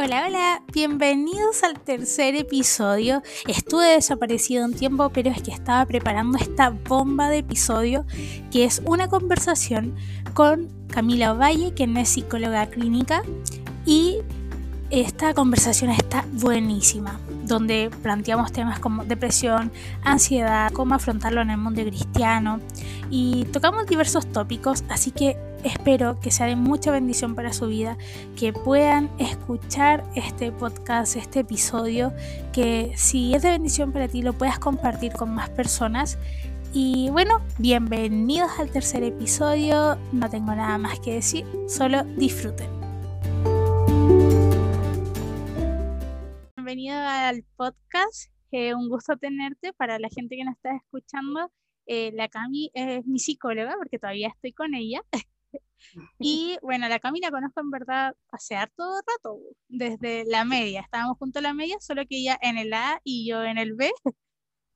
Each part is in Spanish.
Hola, hola, bienvenidos al tercer episodio. Estuve desaparecido un tiempo, pero es que estaba preparando esta bomba de episodio que es una conversación con Camila Valle, que es psicóloga clínica, y esta conversación está buenísima, donde planteamos temas como depresión, ansiedad, cómo afrontarlo en el mundo cristiano y tocamos diversos tópicos, así que espero que sea de mucha bendición para su vida, que puedan escuchar este podcast, este episodio, que si es de bendición para ti lo puedas compartir con más personas. Y bueno, bienvenidos al tercer episodio, no tengo nada más que decir, solo disfruten. Bienvenido al podcast, eh, un gusto tenerte para la gente que nos está escuchando. Eh, la Cami es mi psicóloga porque todavía estoy con ella. Y bueno, la Cami la conozco en verdad hace harto rato, desde la media. Estábamos juntos en la media, solo que ella en el A y yo en el B.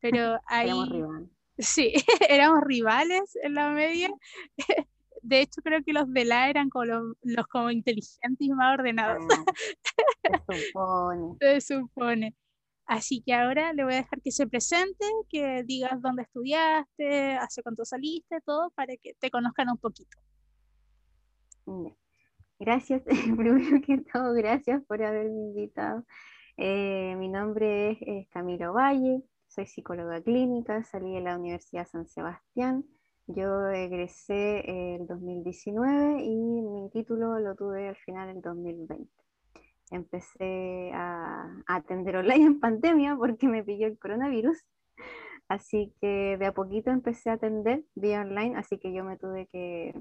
Pero ahí. Éramos rivales. Sí, éramos rivales en la media. De hecho, creo que los de la eran como los, como inteligentes y más ordenados. Ah, se supone. se supone. Así que ahora le voy a dejar que se presente, que digas dónde estudiaste, hace cuánto saliste, todo, para que te conozcan un poquito. Gracias, primero que todo, gracias por haberme invitado. Eh, mi nombre es, Camilo Valle, soy psicóloga clínica, salí de la Universidad San Sebastián. Yo egresé el 2019 y mi título lo tuve al final del 2020. Empecé a, a atender online en pandemia porque me pilló el coronavirus. Así que de a poquito empecé a atender vía online, así que yo me tuve que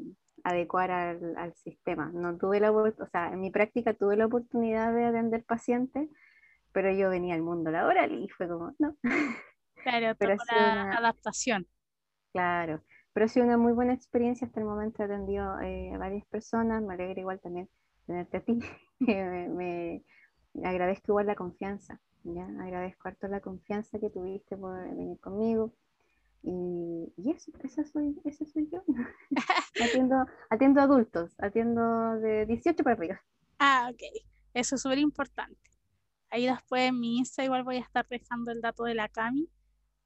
adecuar al, sistema. No tuve la o sea, en mi práctica tuve la oportunidad de atender pacientes, pero yo venía al mundo laboral y fue como, no. Claro, pero una adaptación. Claro, pero ha sido una muy buena experiencia. Hasta el momento he atendido eh, a varias personas. Me alegra igual también tenerte a ti. me, agradezco igual la confianza. ¿ya? Agradezco harto la confianza que tuviste por venir conmigo. Y, y eso, esa soy, esa soy yo. atiendo, atiendo adultos, atiendo de 18 para arriba. Ah, ok. Eso es súper importante. Ahí después en mi Insta igual voy a estar dejando el dato de la Cami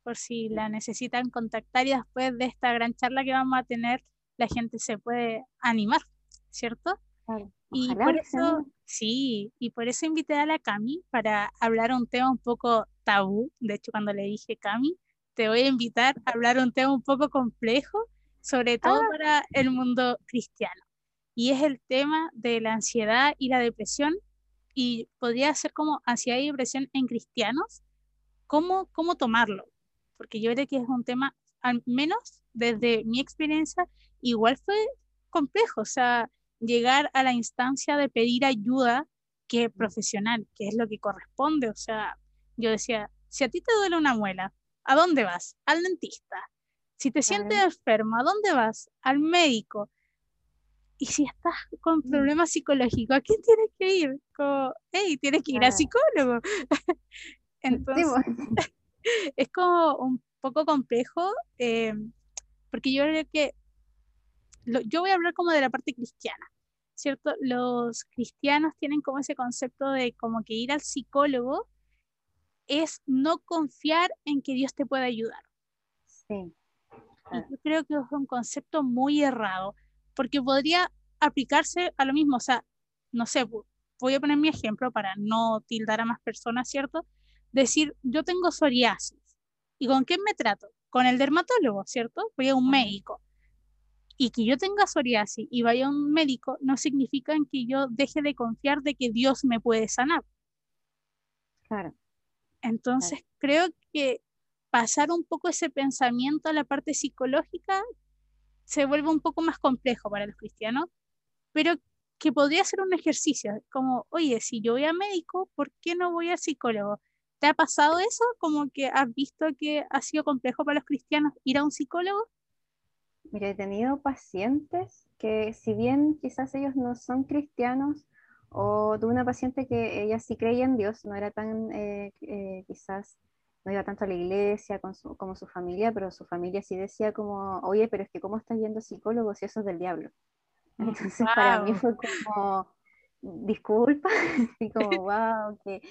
por si la necesitan contactar y después de esta gran charla que vamos a tener, la gente se puede animar, ¿cierto? Y por eso, sí, y por eso invité a la Cami para hablar un tema un poco tabú. De hecho, cuando le dije Cami, te voy a invitar a hablar un tema un poco complejo, sobre todo ah. para el mundo cristiano. Y es el tema de la ansiedad y la depresión. Y podría ser como ansiedad y depresión en cristianos. ¿Cómo, cómo tomarlo? Porque yo creo que es un tema, al menos desde mi experiencia, igual fue complejo. O sea, llegar a la instancia de pedir ayuda que profesional, que es lo que corresponde. O sea, yo decía, si a ti te duele una muela, ¿A dónde vas? Al dentista. Si te sientes enfermo, ¿a dónde vas? Al médico. Y si estás con mm. problemas psicológicos, ¿a quién tienes que ir? Como, hey, tienes que ir al psicólogo. Entonces, es como un poco complejo, eh, porque yo creo que yo voy a hablar como de la parte cristiana, ¿cierto? Los cristianos tienen como ese concepto de como que ir al psicólogo es no confiar en que Dios te pueda ayudar. Sí. Y yo creo que es un concepto muy errado, porque podría aplicarse a lo mismo, o sea, no sé, voy a poner mi ejemplo para no tildar a más personas, ¿cierto? Decir, yo tengo psoriasis, ¿y con quién me trato? Con el dermatólogo, ¿cierto? Voy a un médico. Y que yo tenga psoriasis y vaya a un médico no significa que yo deje de confiar de que Dios me puede sanar. Claro. Entonces, creo que pasar un poco ese pensamiento a la parte psicológica se vuelve un poco más complejo para los cristianos, pero que podría ser un ejercicio, como, oye, si yo voy a médico, ¿por qué no voy a psicólogo? ¿Te ha pasado eso? Como que has visto que ha sido complejo para los cristianos ir a un psicólogo? Mira, he tenido pacientes que si bien quizás ellos no son cristianos, o tuve una paciente que ella sí creía en Dios, no era tan, eh, eh, quizás, no iba tanto a la iglesia como su familia, pero su familia sí decía como, oye, pero es que ¿cómo estás yendo psicólogo si eso es del diablo? Entonces para mí fue como, disculpa, y como, wow, qué,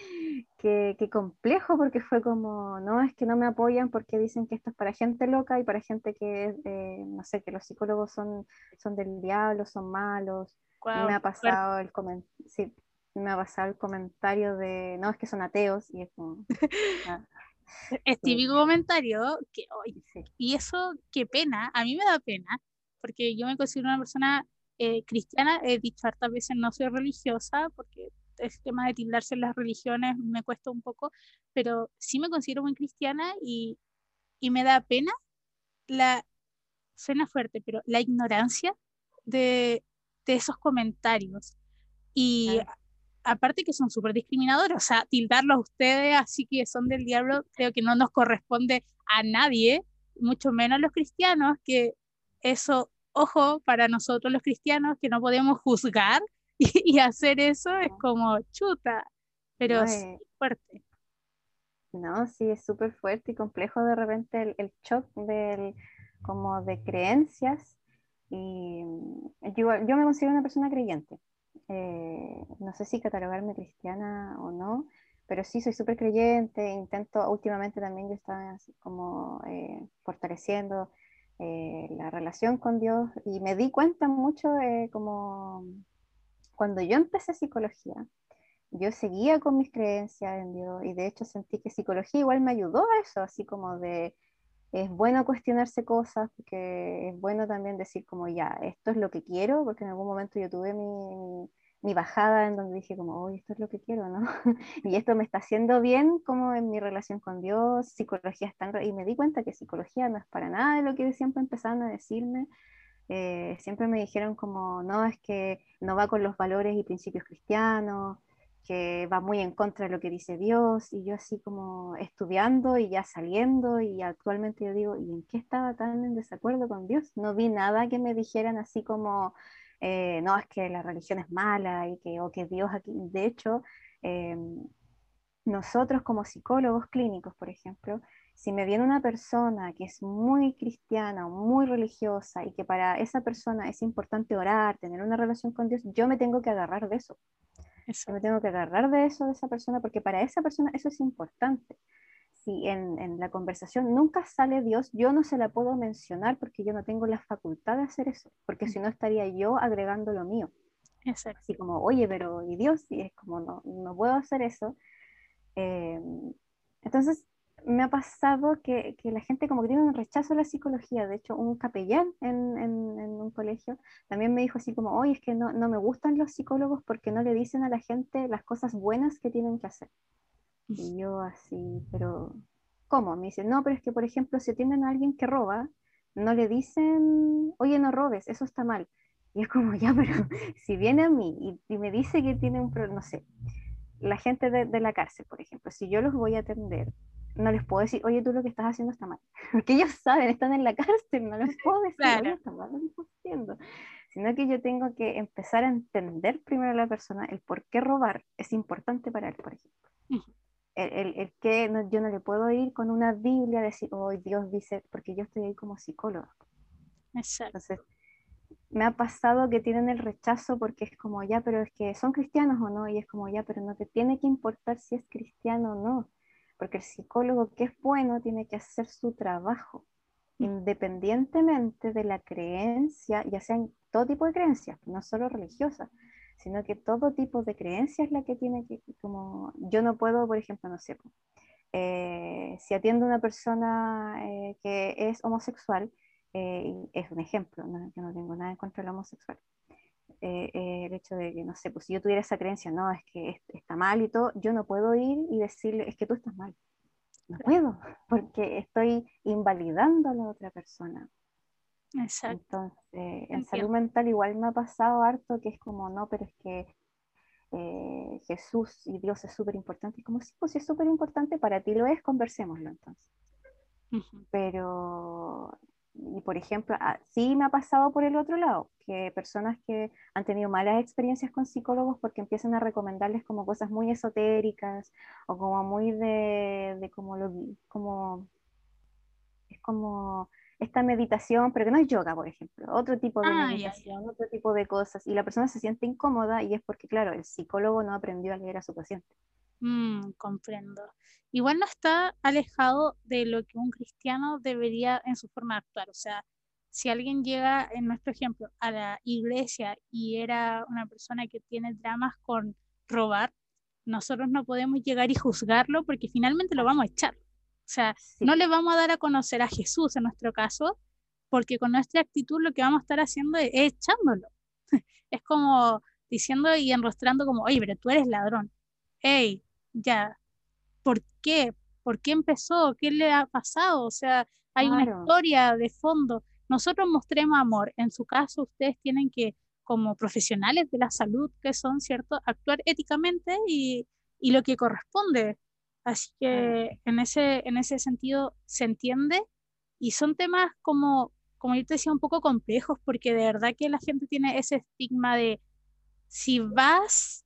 qué, complejo, porque fue como, no, es que no me apoyan porque dicen que esto es para gente loca y para gente que, eh, no sé, que los psicólogos son, son del diablo, son malos. Me ha pasado el sí, me ha pasado el comentario de, no, es que son ateos, y es como... Ah, es típico comentario que, y eso, qué pena, a mí me da pena, porque yo me considero una persona eh, cristiana, he dicho hartas veces no soy religiosa, porque el tema de tildarse en las religiones me cuesta un poco, pero sí me considero muy cristiana y, y me da pena la, suena fuerte, pero la ignorancia de, de esos comentarios. Y aparte que son súper discriminadores, o sea, tildarlos a ustedes así que son del diablo, creo que no nos corresponde a nadie, mucho menos a los cristianos, que eso ojo, para nosotros los cristianos que no podemos juzgar y, hacer eso es como chuta, pero es fuerte. No, sí, es súper fuerte y complejo de repente el, el shock del, como de creencias. Y yo, yo me considero una persona creyente. Eh, no sé si catalogarme cristiana o no, pero sí soy súper creyente. Intento, últimamente también yo estaba como eh, fortaleciendo eh, la relación con Dios y me di cuenta mucho como cuando yo empecé psicología, yo seguía con mis creencias en Dios y de hecho sentí que psicología igual me ayudó a eso, así como de es bueno cuestionarse cosas, porque es bueno también decir como ya, esto es lo que quiero, porque en algún momento yo tuve mi, mi bajada en donde dije como, oye, esto es lo que quiero, ¿no? y esto me está haciendo bien como en mi relación con Dios, psicología está y me di cuenta que psicología no es para nada lo que siempre empezaron a decirme. Eh, siempre me dijeron como, no, es que no va con los valores y principios cristianos, que va muy en contra de lo que dice Dios, y yo así como estudiando y ya saliendo, y actualmente yo digo, ¿y en qué estaba tan en desacuerdo con Dios? No vi nada que me dijeran así como, eh, no, es que la religión es mala y que, o que Dios aquí, de hecho, em, nosotros como psicólogos clínicos, por ejemplo, si me viene una persona que es muy cristiana o muy religiosa y que para esa persona es importante orar, tener una relación con Dios, yo me tengo que agarrar de eso. Yo me tengo que agarrar de eso, de esa persona, porque para esa persona eso es importante si en, la conversación nunca sale Dios, yo no se la puedo mencionar porque yo no tengo la facultad de hacer eso, porque si no estaría yo agregando lo mío. Exacto. Así como, oye, pero ¿y Dios? Y es como, no, no puedo hacer eso. Eh, entonces, me ha pasado que, que, la gente como que tiene un rechazo a la psicología. De hecho, un capellán en, en, un colegio también me dijo así como, oye, es que no, no me gustan los psicólogos porque no le dicen a la gente las cosas buenas que tienen que hacer. Y yo así, pero ¿cómo? Me dice, no, pero es que, por ejemplo, si tienen a alguien que roba, no le dicen, oye, no robes, eso está mal. Y es como, ya, pero si viene a mí y, me dice que tiene un problema, no sé, la gente de, la cárcel, por ejemplo, si yo los voy a atender, no les puedo decir, oye, tú lo que estás haciendo está mal. Porque ellos saben, están en la cárcel, no les puedo decir, oye, está mal lo que estás haciendo. Sino que yo tengo que empezar a entender primero a la persona el por qué robar es importante para él, por ejemplo el, que yo no le puedo ir con una Biblia a decir, hoy Dios dice, porque yo estoy ahí como psicóloga. Exacto. Entonces, me ha pasado que tienen el rechazo porque es como, ya, pero es que son cristianos o no, y es como, ya, pero no te tiene que importar si es cristiano o no, porque el psicólogo que es bueno tiene que hacer su trabajo, mm. independientemente de la creencia, ya sean todo tipo de creencias, no solo religiosas, sino que todo tipo de creencia es la que tiene que, como, yo no puedo, por ejemplo, no sé, eh, si atiendo a una persona eh, que es homosexual, eh, es un ejemplo, ¿no? yo no tengo nada en contra del homosexual. El hecho de que, no sé, pues si yo tuviera esa creencia, no, es que está mal y todo, yo no puedo ir y decirle, es que tú estás mal. No puedo, porque estoy invalidando a la otra persona. Exacto. Entonces, en salud mental igual me ha pasado harto que es como, no, pero es que eh, Jesús y Dios es súper importante. Como, sí, pues si es súper importante, para ti lo es, conversémoslo entonces. Pero, y por ejemplo, ah, sí me ha pasado por el otro lado, que personas que han tenido malas experiencias con psicólogos porque empiezan a recomendarles como cosas muy esotéricas o como muy de, de como lo como es como esta meditación, pero que no es yoga, por ejemplo, otro tipo de Ah, meditación, otro tipo de cosas, y la persona se siente incómoda y es porque, claro, el psicólogo no aprendió a leer a su paciente. Mm, comprendo. Igual no está alejado de lo que un cristiano debería en su forma de actuar. O sea, si alguien llega, en nuestro ejemplo, a la iglesia y era una persona que tiene dramas con robar, nosotros no podemos llegar y juzgarlo porque finalmente lo vamos a echar. O sea, Sí, no le vamos a dar a conocer a Jesús en nuestro caso, porque con nuestra actitud lo que vamos a estar haciendo es, es echándolo. Es como diciendo y enrostrando como, oye, pero tú eres ladrón. Hey, ya, ¿por qué? ¿Por qué empezó? ¿Qué le ha pasado? O sea, hay una claro, historia de fondo. Nosotros mostremos amor. En su caso, ustedes tienen que, como profesionales de la salud que son, ¿cierto?, actuar éticamente y, y lo que corresponde. Así que en ese, en ese sentido se entiende y son temas como, como yo te decía, un poco complejos porque de verdad que la gente tiene ese estigma de si vas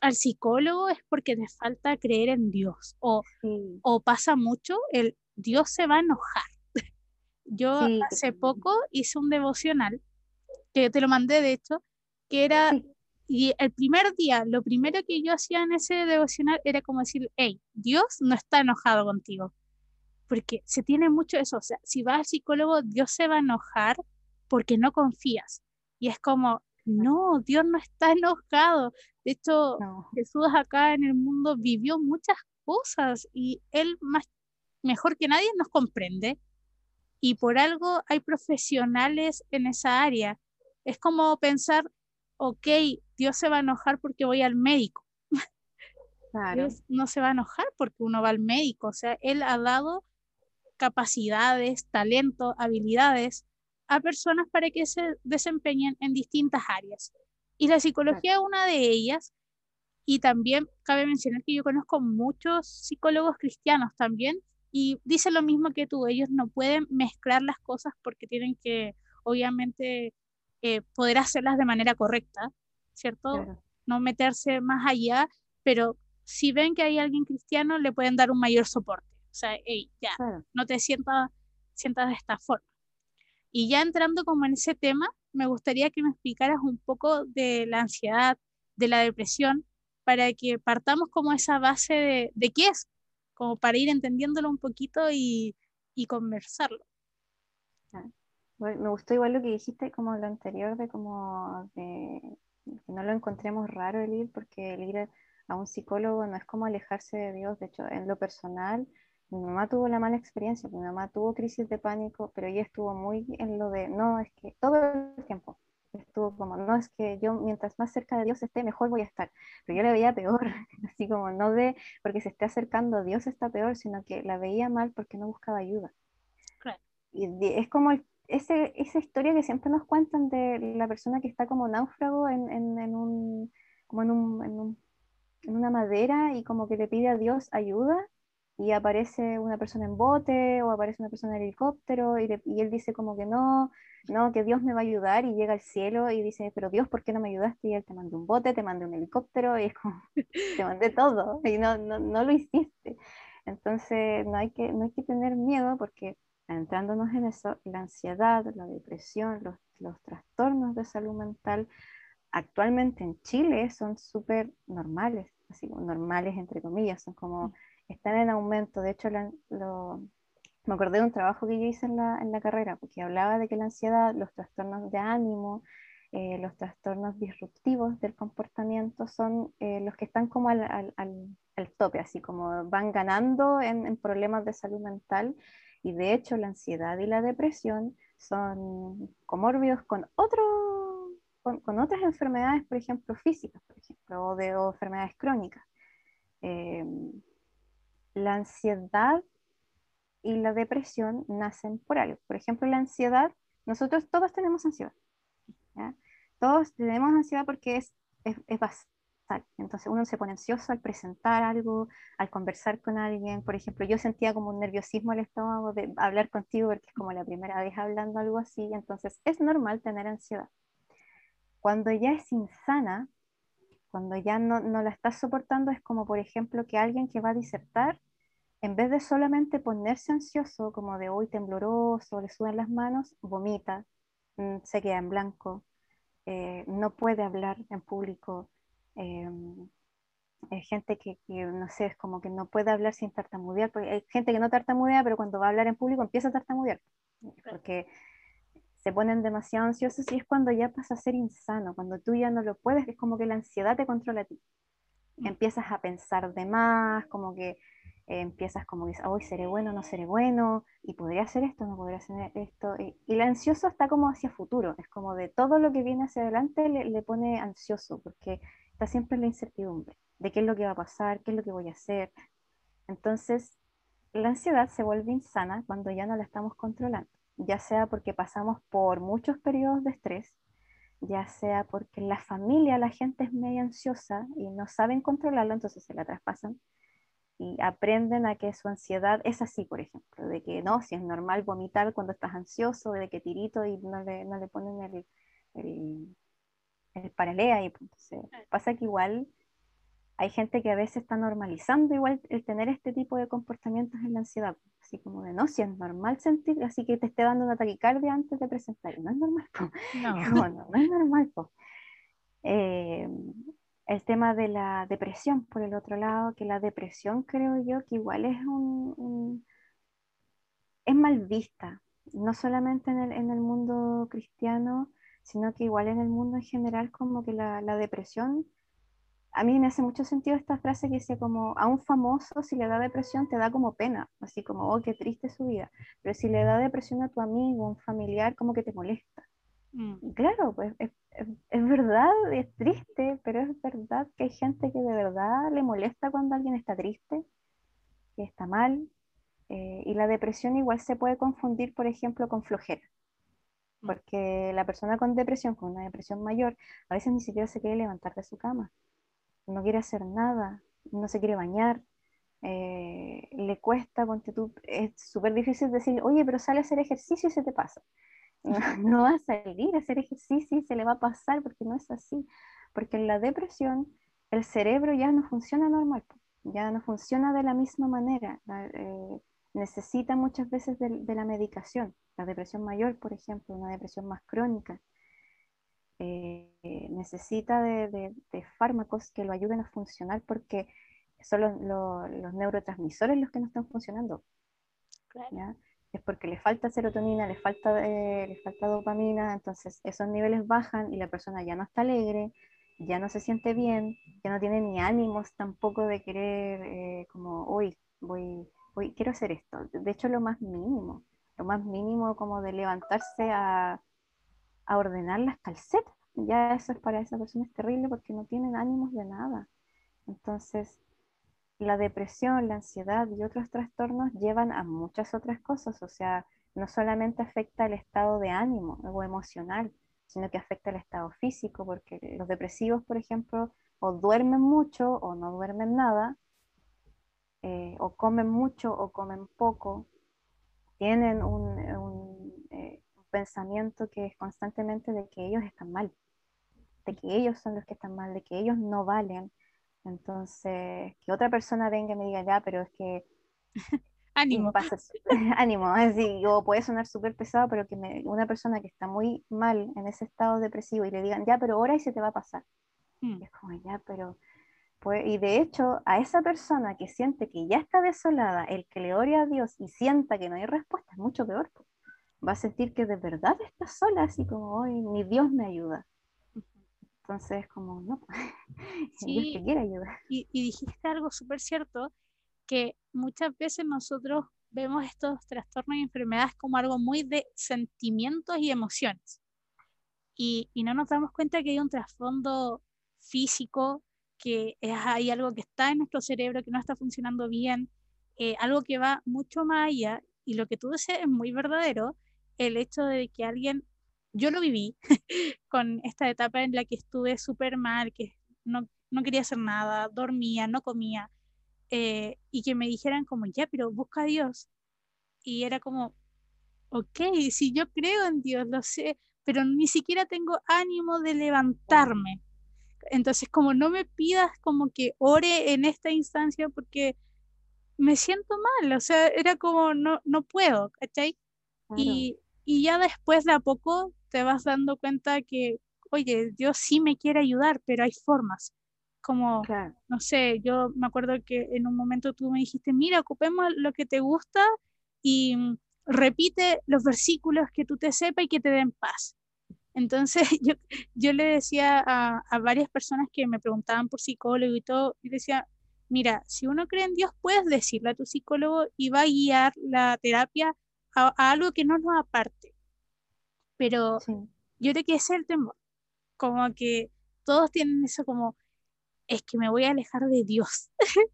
al psicólogo es porque te falta creer en Dios o, sí, o pasa mucho el Dios se va a enojar. Yo sí, hace poco hice un devocional, que te lo mandé de hecho, que era, sí, y el primer día, lo primero que yo hacía en ese devocional era como decir, hey, Dios no está enojado contigo, porque se tiene mucho eso, o sea, si vas al psicólogo, Dios se va a enojar porque no confías. Y es como, no, Dios no está enojado. De hecho, no, Jesús acá en el mundo vivió muchas cosas y Él más, mejor que nadie nos comprende y por algo hay profesionales en esa área. Es como pensar, ok, Dios se va a enojar porque voy al médico. claro, Dios no se va a enojar porque uno va al médico. O sea, Él ha dado capacidades, talento, habilidades a personas para que se desempeñen en distintas áreas. Y la psicología es una de ellas. Y también cabe mencionar que yo conozco muchos psicólogos cristianos también y dicen lo mismo que tú. Ellos no pueden mezclar las cosas porque tienen que, obviamente, eh, poder hacerlas de manera correcta, ¿cierto? claro, No meterse más allá, pero si ven que hay alguien cristiano, le pueden dar un mayor soporte. O sea, hey, ya, claro. no te sientas, sientas de esta forma. Y ya entrando como en ese tema, me gustaría que me explicaras un poco de la ansiedad, de la depresión, para que partamos como esa base de, de qué es, como para ir entendiéndolo un poquito y, y conversarlo. Bueno, me gustó igual lo que dijiste, como lo anterior, de como de que no lo encontremos raro el ir, porque el ir a un psicólogo no es como alejarse de Dios. De hecho, en lo personal, mi mamá tuvo la mala experiencia, mi mamá tuvo crisis de pánico, pero ella estuvo muy en lo de, no, es que todo el tiempo estuvo como, no, es que yo mientras más cerca de Dios esté, mejor voy a estar. Pero yo la veía peor, así como no de porque se esté acercando a Dios está peor, sino que la veía mal porque no buscaba ayuda. Claro, Y es como el- ese, esa historia que siempre nos cuentan de la persona que está como náufrago en, en, en un, como en un, en un- en una madera y como que le pide a Dios ayuda y aparece una persona en bote o aparece una persona en helicóptero y, le- y él dice como que no, no, que Dios me va a ayudar y llega al cielo y dice, pero Dios, ¿por qué no me ayudaste? Y él te mandó un bote, te mandó un helicóptero y es como, te mandé todo y no, no, no lo hiciste. Entonces no hay que, no hay que tener miedo porque entrándonos en eso, la ansiedad, la depresión, los, los trastornos de salud mental actualmente en Chile son súper normales, así como normales entre comillas, son como, están en aumento. De hecho, lo, me acordé de un trabajo que yo hice en la, en la carrera, porque hablaba de que la ansiedad, los trastornos de ánimo, eh, los trastornos disruptivos del comportamiento son eh, los que están como al, al- al- al tope, así como van ganando en, en problemas de salud mental. Y de hecho, la ansiedad y la depresión son comórbidos con otro, con, con otras enfermedades, por ejemplo, físicas, por ejemplo, o de o enfermedades crónicas. Eh, la ansiedad y la depresión nacen por algo. Por ejemplo, la ansiedad, nosotros todos tenemos ansiedad. ¿ya? Todos tenemos ansiedad porque es, es, es basal. Entonces uno se pone ansioso al presentar algo, al conversar con alguien. Por ejemplo, yo sentía como un nerviosismo al estómago de hablar contigo porque es como la primera vez hablando algo así. Entonces es normal tener ansiedad. Cuando ya es insana, cuando ya no, no la estás soportando, es como por ejemplo que alguien que va a disertar en vez de solamente ponerse ansioso, como de hoy tembloroso, le sudan las manos, vomita, mm, se queda en blanco, eh, no puede hablar en público. Em, hay gente que, no sé, es como que no puede hablar sin tartamudear, porque hay gente que no tartamudea, pero cuando va a hablar en público empieza a tartamudear, porque se ponen demasiado ansiosos y es cuando ya pasa a ser insano, cuando tú ya no lo puedes, es como que la ansiedad te controla a ti. Mm. Empiezas a pensar de más, como que eh, empiezas como dices, hoy seré bueno, no seré bueno, y podría hacer esto, no podría hacer esto. Y, el ansioso está como hacia futuro, es como de todo lo que viene hacia adelante le, le pone ansioso, porque está siempre en la incertidumbre de qué es lo que va a pasar, qué es lo que voy a hacer. Entonces, la ansiedad se vuelve insana cuando ya no la estamos controlando, ya sea porque pasamos por muchos periodos de estrés, ya sea porque en la familia la gente es medio ansiosa y no saben controlarlo, entonces se la traspasan y aprenden a que su ansiedad es así, por ejemplo, de que no, si es normal vomitar cuando estás ansioso, de que tirito y no le, no le ponen el, el, el paralea y pasa que igual hay gente que a veces está normalizando igual el tener este tipo de comportamientos en la ansiedad, así como de no, si es normal sentir, así que te esté dando una taquicardia antes de presentar, no es normal, No. no, es normal. Eh, el tema de la depresión, por el otro lado, que la depresión creo yo que igual es un, es mal vista, no solamente en el, en el, mundo cristiano, sino que igual en el mundo en general como que la, la depresión a mí me hace mucho sentido esta frase que dice como a un famoso si le da depresión te da como pena, así como, oh, qué triste su vida, pero si le da depresión a tu amigo, a un familiar, como que te molesta. Mm. claro, pues es, verdad, es triste, pero es verdad que hay gente que de verdad le molesta cuando alguien está triste, que está mal, eh, y la depresión igual se puede confundir, por ejemplo, con flojera. Mm. Porque la persona con depresión, con una depresión mayor, a veces ni siquiera se quiere levantar de su cama no quiere hacer nada, no se quiere bañar, eh, le cuesta, es súper difícil decir, oye, pero sale a hacer ejercicio y se te pasa. No, va a salir a hacer ejercicio y se le va a pasar porque no es así. Porque en la depresión el cerebro ya no funciona normal, ya no funciona de la misma manera. Eh, necesita muchas veces de, de, la medicación. La depresión mayor, por ejemplo, una depresión más crónica, eh, necesita de, fármacos que lo ayuden a funcionar porque son los, neurotransmisores los que no están funcionando. Es porque le falta serotonina, le falta, eh, le falta dopamina, entonces esos niveles bajan y la persona ya no está alegre, ya no se siente bien, ya no tiene ni ánimos tampoco de querer, eh, como, hoy voy, voy, quiero hacer esto. De hecho, lo más mínimo, lo más mínimo como de levantarse a, a ordenar las calcetas. Ya eso es para esa persona es terrible porque no tienen ánimos de nada. Entonces, la depresión, la ansiedad y otros trastornos llevan a muchas otras cosas. O sea, no solamente afecta el estado de ánimo o emocional, sino que afecta el estado físico, porque los depresivos, por ejemplo, o duermen mucho o no duermen nada, eh, o comen mucho o comen poco, tienen un, eh, pensamiento que es constantemente de que ellos están mal, de que ellos son los que están mal, de que ellos no valen. Entonces, que otra persona venga y me diga, ya, pero es que... ánimo. ánimo, así, o puede sonar súper pesado, pero que una persona que está muy mal en ese estado depresivo y le digan, ya, pero ahora y se te va a pasar. Mm. es como, ya, pero... Pues, y de hecho, a esa persona que siente que ya está desolada, el que le ore a Dios y sienta que no hay respuesta, es mucho peor va a sentir que de verdad está sola, así como hoy ni Dios me ayuda. Entonces, como, no, Dios te quiere ayudar. Y, dijiste algo súper cierto, que muchas veces nosotros vemos estos trastornos y enfermedades como algo muy de sentimientos y emociones. Y, y no nos damos cuenta que hay un trasfondo físico, que es, hay algo que está en nuestro cerebro que no está funcionando bien, eh, algo que va mucho más allá. Y lo que tú dices es muy verdadero, el hecho de que alguien, yo lo viví con esta etapa en la que estuve súper mal, que no, no, quería hacer nada, dormía, no comía, eh, y que me dijeran como, ya, pero busca a Dios. Y era como, ok, si yo creo en Dios, lo sé, pero ni siquiera tengo ánimo de levantarme. Entonces, como no me pidas como que ore en esta instancia porque me siento mal, o sea, era como, no, no puedo, ¿cachai? Y, y ya después de a poco te vas dando cuenta que, oye, Dios sí me quiere ayudar, pero hay formas. Como, no sé, yo me acuerdo que en un momento tú me dijiste, mira, ocupemos lo que te gusta y mm, repite los versículos que tú te sepas y que te den paz. Entonces yo, yo le decía a, a, varias personas que me preguntaban por psicólogo y todo, y decía, mira, si uno cree en Dios, puedes decirle a tu psicólogo y va a guiar la terapia a, algo que no nos aparte. Pero yo creo que ese es el temor, como que todos tienen eso como, es que me voy a alejar de Dios.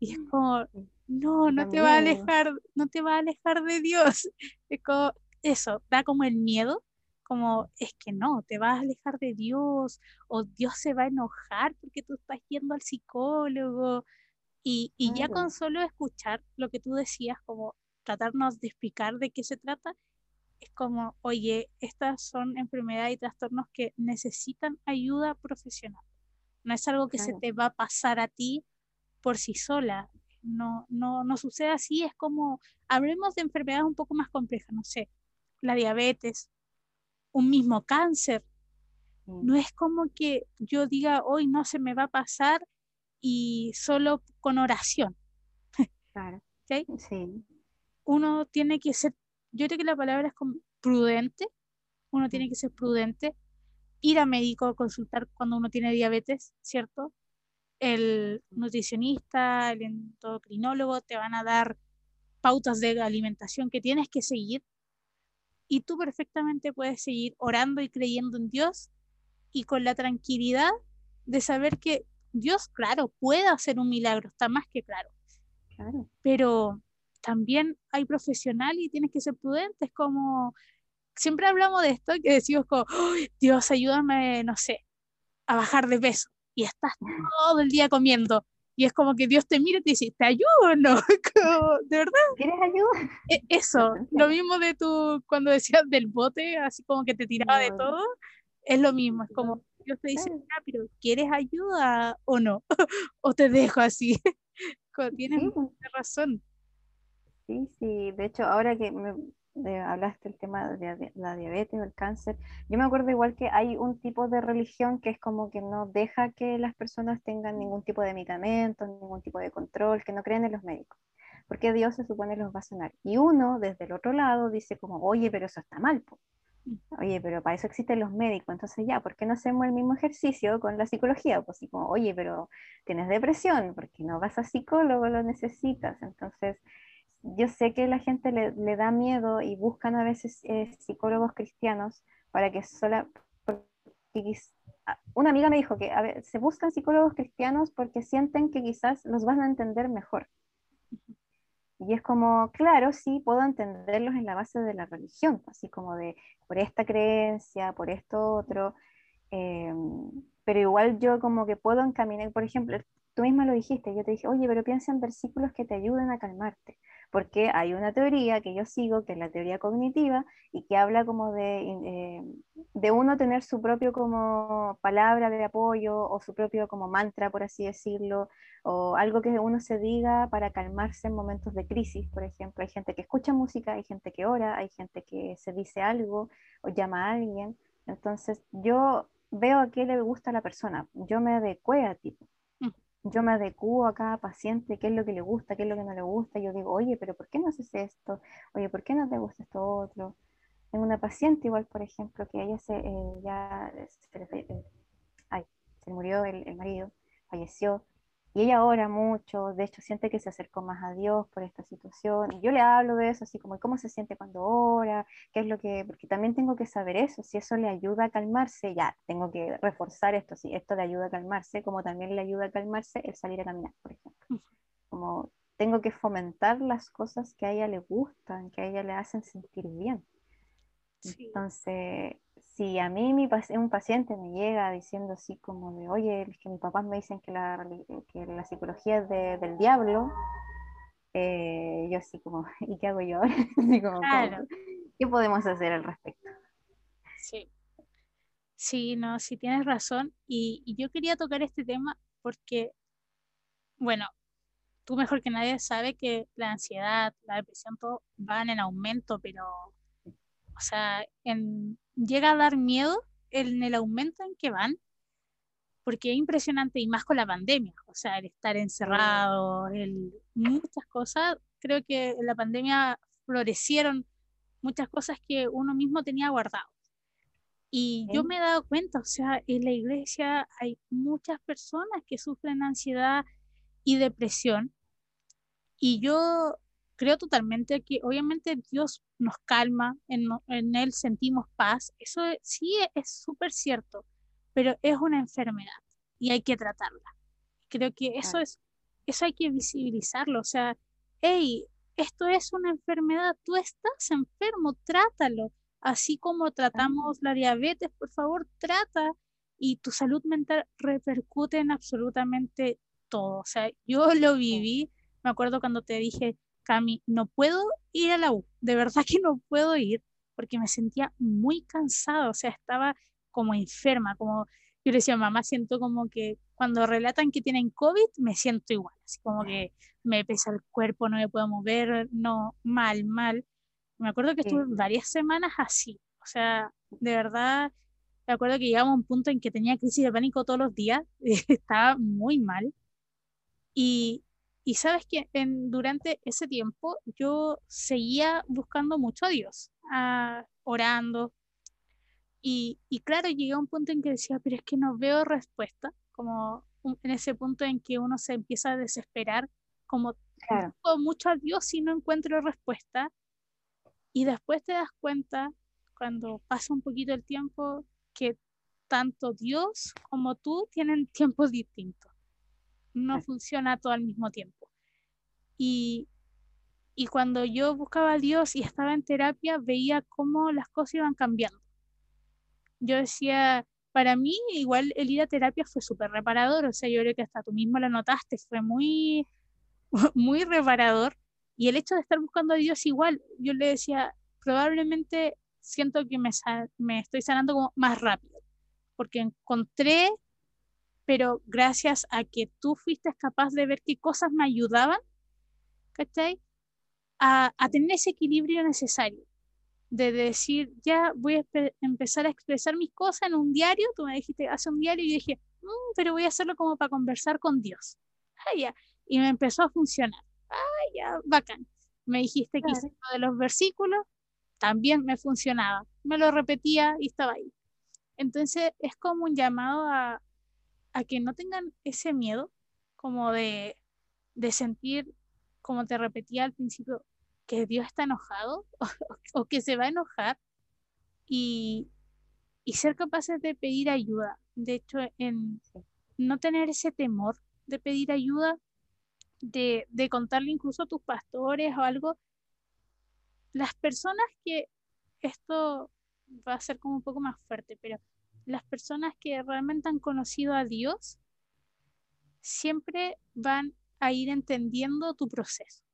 y es como, no, no te va a alejar, no te va a alejar de Dios. Es como, eso, da como el miedo, como, es que no, te vas a alejar de Dios, o Dios se va a enojar porque tú estás yendo al psicólogo. Y, y ya con solo escuchar lo que tú decías, como tratarnos de explicar de qué se trata, es como, oye, estas son enfermedades y trastornos que necesitan ayuda profesional. No es algo que se te va a pasar a ti por sí sola. No, no, no sucede así, es como, hablemos de enfermedades un poco más complejas, no sé, la diabetes, un mismo cáncer. No es como que yo diga, hoy no se me va a pasar y solo con oración. Claro. Sí. Uno tiene que ser yo creo que la palabra es como prudente, uno tiene que ser prudente, ir a médico, consultar cuando uno tiene diabetes, ¿cierto? El nutricionista, el endocrinólogo te van a dar pautas de alimentación que tienes que seguir y tú perfectamente puedes seguir orando y creyendo en Dios y con la tranquilidad de saber que Dios, claro, puede hacer un milagro, está más que claro. claro. Pero también hay profesional y tienes que ser prudente. Es como, siempre hablamos de esto, que decimos como, Dios, ayúdame, no sé, a bajar de peso. Y estás todo el día comiendo. Y es como que Dios te mira y te dice, ¿te ayudo o no? ¿De verdad? ¿Quieres ayuda? E, eso, lo mismo de tu, cuando decías del bote, así como que te tiraba de todo, es lo mismo, es como Dios te dice, ah, pero ¿quieres ayuda o no? o te dejo así. Tienes mucha razón. Sí, sí, de hecho, ahora que me hablaste del tema de, la diabetes o el cáncer, yo me acuerdo igual que hay un tipo de religión que es como que no deja que las personas tengan ningún tipo de medicamento, ningún tipo de control, que no creen en los médicos, porque Dios se supone los va a sanar. Y uno, desde el otro lado, dice como, oye, pero eso está mal, mm. Oye, pero para eso existen los médicos, entonces ya, ¿por qué no hacemos el mismo ejercicio con la psicología? Pues como, oye, pero tienes depresión, porque no vas a psicólogo, lo necesitas. Entonces, yo sé que la gente le, da miedo y buscan a veces eh, psicólogos cristianos para que sola... Una amiga me dijo que se buscan psicólogos cristianos porque sienten que quizás los van a entender mejor. Y es como, claro, sí, puedo entenderlos en la base de la religión, así como de por esta creencia, por esto otro, em, pero igual yo como que puedo encaminar, por ejemplo, tú misma lo dijiste, yo te dije, oye, pero piensa en versículos que te ayuden a calmarte porque hay una teoría que yo sigo, que es la teoría cognitiva, y que habla como de, eh, de uno tener su propio como palabra de apoyo o su propio como mantra, por así decirlo, o algo que uno se diga para calmarse en momentos de crisis, por ejemplo. Hay gente que escucha música, hay gente que ora, hay gente que se dice algo o llama a alguien. Entonces yo veo a qué le gusta a la persona, yo me adecué a tipo yo me adecuo a cada paciente, qué es lo que le gusta, qué es lo que no le gusta. Yo digo, oye, pero ¿por qué no haces esto? Oye, ¿por qué no te gusta esto otro? Tengo una paciente igual, por ejemplo, que ella se, eh, ya se, eh, ay, se murió el, el marido, falleció, y ella ora mucho, de hecho siente que se acercó más a Dios por esta situación. Y yo le hablo de eso, así como cómo se siente cuando ora, qué es lo que, porque también tengo que saber eso, si eso le ayuda a calmarse, ya, tengo que reforzar esto, si esto le ayuda a calmarse, como también le ayuda a calmarse el salir a caminar, por ejemplo. Como tengo que fomentar las cosas que a ella le gustan, que a ella le hacen sentir bien. Entonces, si a mí mi, un paciente me llega diciendo así como de, oye, es que mis papás me dicen que la, que la psicología es del diablo, eh, yo así como, ¿y qué hago yo ahora? claro. ¿Qué podemos hacer al respecto? Sí. Sí, no, sí tienes razón. Y, y yo quería tocar este tema porque, bueno, tú mejor que nadie sabe que la ansiedad, la depresión, todo van en aumento, pero, o sea, en, llega a dar miedo en el aumento en que van, porque es impresionante y más con la pandemia, o sea, el estar encerrado, el, muchas cosas, creo que en la pandemia florecieron muchas cosas que uno mismo tenía guardado. Y yo me he dado cuenta, o sea, en la iglesia hay muchas personas que sufren ansiedad y depresión. Y yo creo totalmente que obviamente Dios nos calma, en, en Él sentimos paz. Eso sí es súper cierto, pero es una enfermedad y hay que tratarla. Creo que eso es, eso hay que visibilizarlo. O sea, hey, esto es una enfermedad, tú estás enfermo, trátalo. Así como tratamos la diabetes, por favor, trata y tu salud mental repercute en absolutamente todo. O sea, yo lo viví, me acuerdo cuando te dije, Cami, no puedo ir a la U, de verdad que no puedo ir porque me sentía muy cansada, o sea, estaba como enferma, como yo le decía, mamá, siento como que cuando relatan que tienen COVID, me siento igual, así como que me pesa el cuerpo, no me puedo mover, no, mal, mal. Me acuerdo que estuve varias semanas así, o sea, de verdad, me acuerdo que llegamos a un punto en que tenía crisis de pánico todos los días, estaba muy mal. Y, y sabes que en, durante ese tiempo yo seguía buscando mucho a Dios, ah, orando. Y, y, claro, llegué a un punto en que decía, pero es que no veo respuesta, como en ese punto en que uno se empieza a desesperar, como claro. mucho a Dios y no encuentro respuesta. Y después te das cuenta, cuando pasa un poquito el tiempo, que tanto Dios como tú tienen tiempos distintos. No funciona todo al mismo tiempo. Y, y cuando yo buscaba a Dios y estaba en terapia, veía cómo las cosas iban cambiando. Yo decía, para mí igual el ir a terapia fue súper reparador, o sea, yo creo que hasta tú mismo lo notaste, fue muy, muy reparador. Y el hecho de estar buscando a Dios igual, yo le decía, probablemente siento que me, me estoy sanando como más rápido, porque encontré, pero gracias a que tú fuiste capaz de ver qué cosas me ayudaban, ¿cachai? A, a tener ese equilibrio necesario de decir, ya voy a empezar a expresar mis cosas en un diario, tú me dijiste, hace un diario, y yo dije, mm, pero voy a hacerlo como para conversar con Dios. Ah, ya. Y me empezó a funcionar. Ah, ya, bacán. Me dijiste que hice de los versículos, también me funcionaba. Me lo repetía y estaba ahí. Entonces es como un llamado a, a que no tengan ese miedo, como de, de sentir, como te repetía al principio, que Dios está enojado o, que se va a enojar y, y, ser capaces de pedir ayuda. De hecho, en no tener ese temor de pedir ayuda, de, de contarle incluso a tus pastores o algo, las personas que esto va a ser como un poco más fuerte, pero las personas que realmente han conocido a Dios siempre van a ir entendiendo tu proceso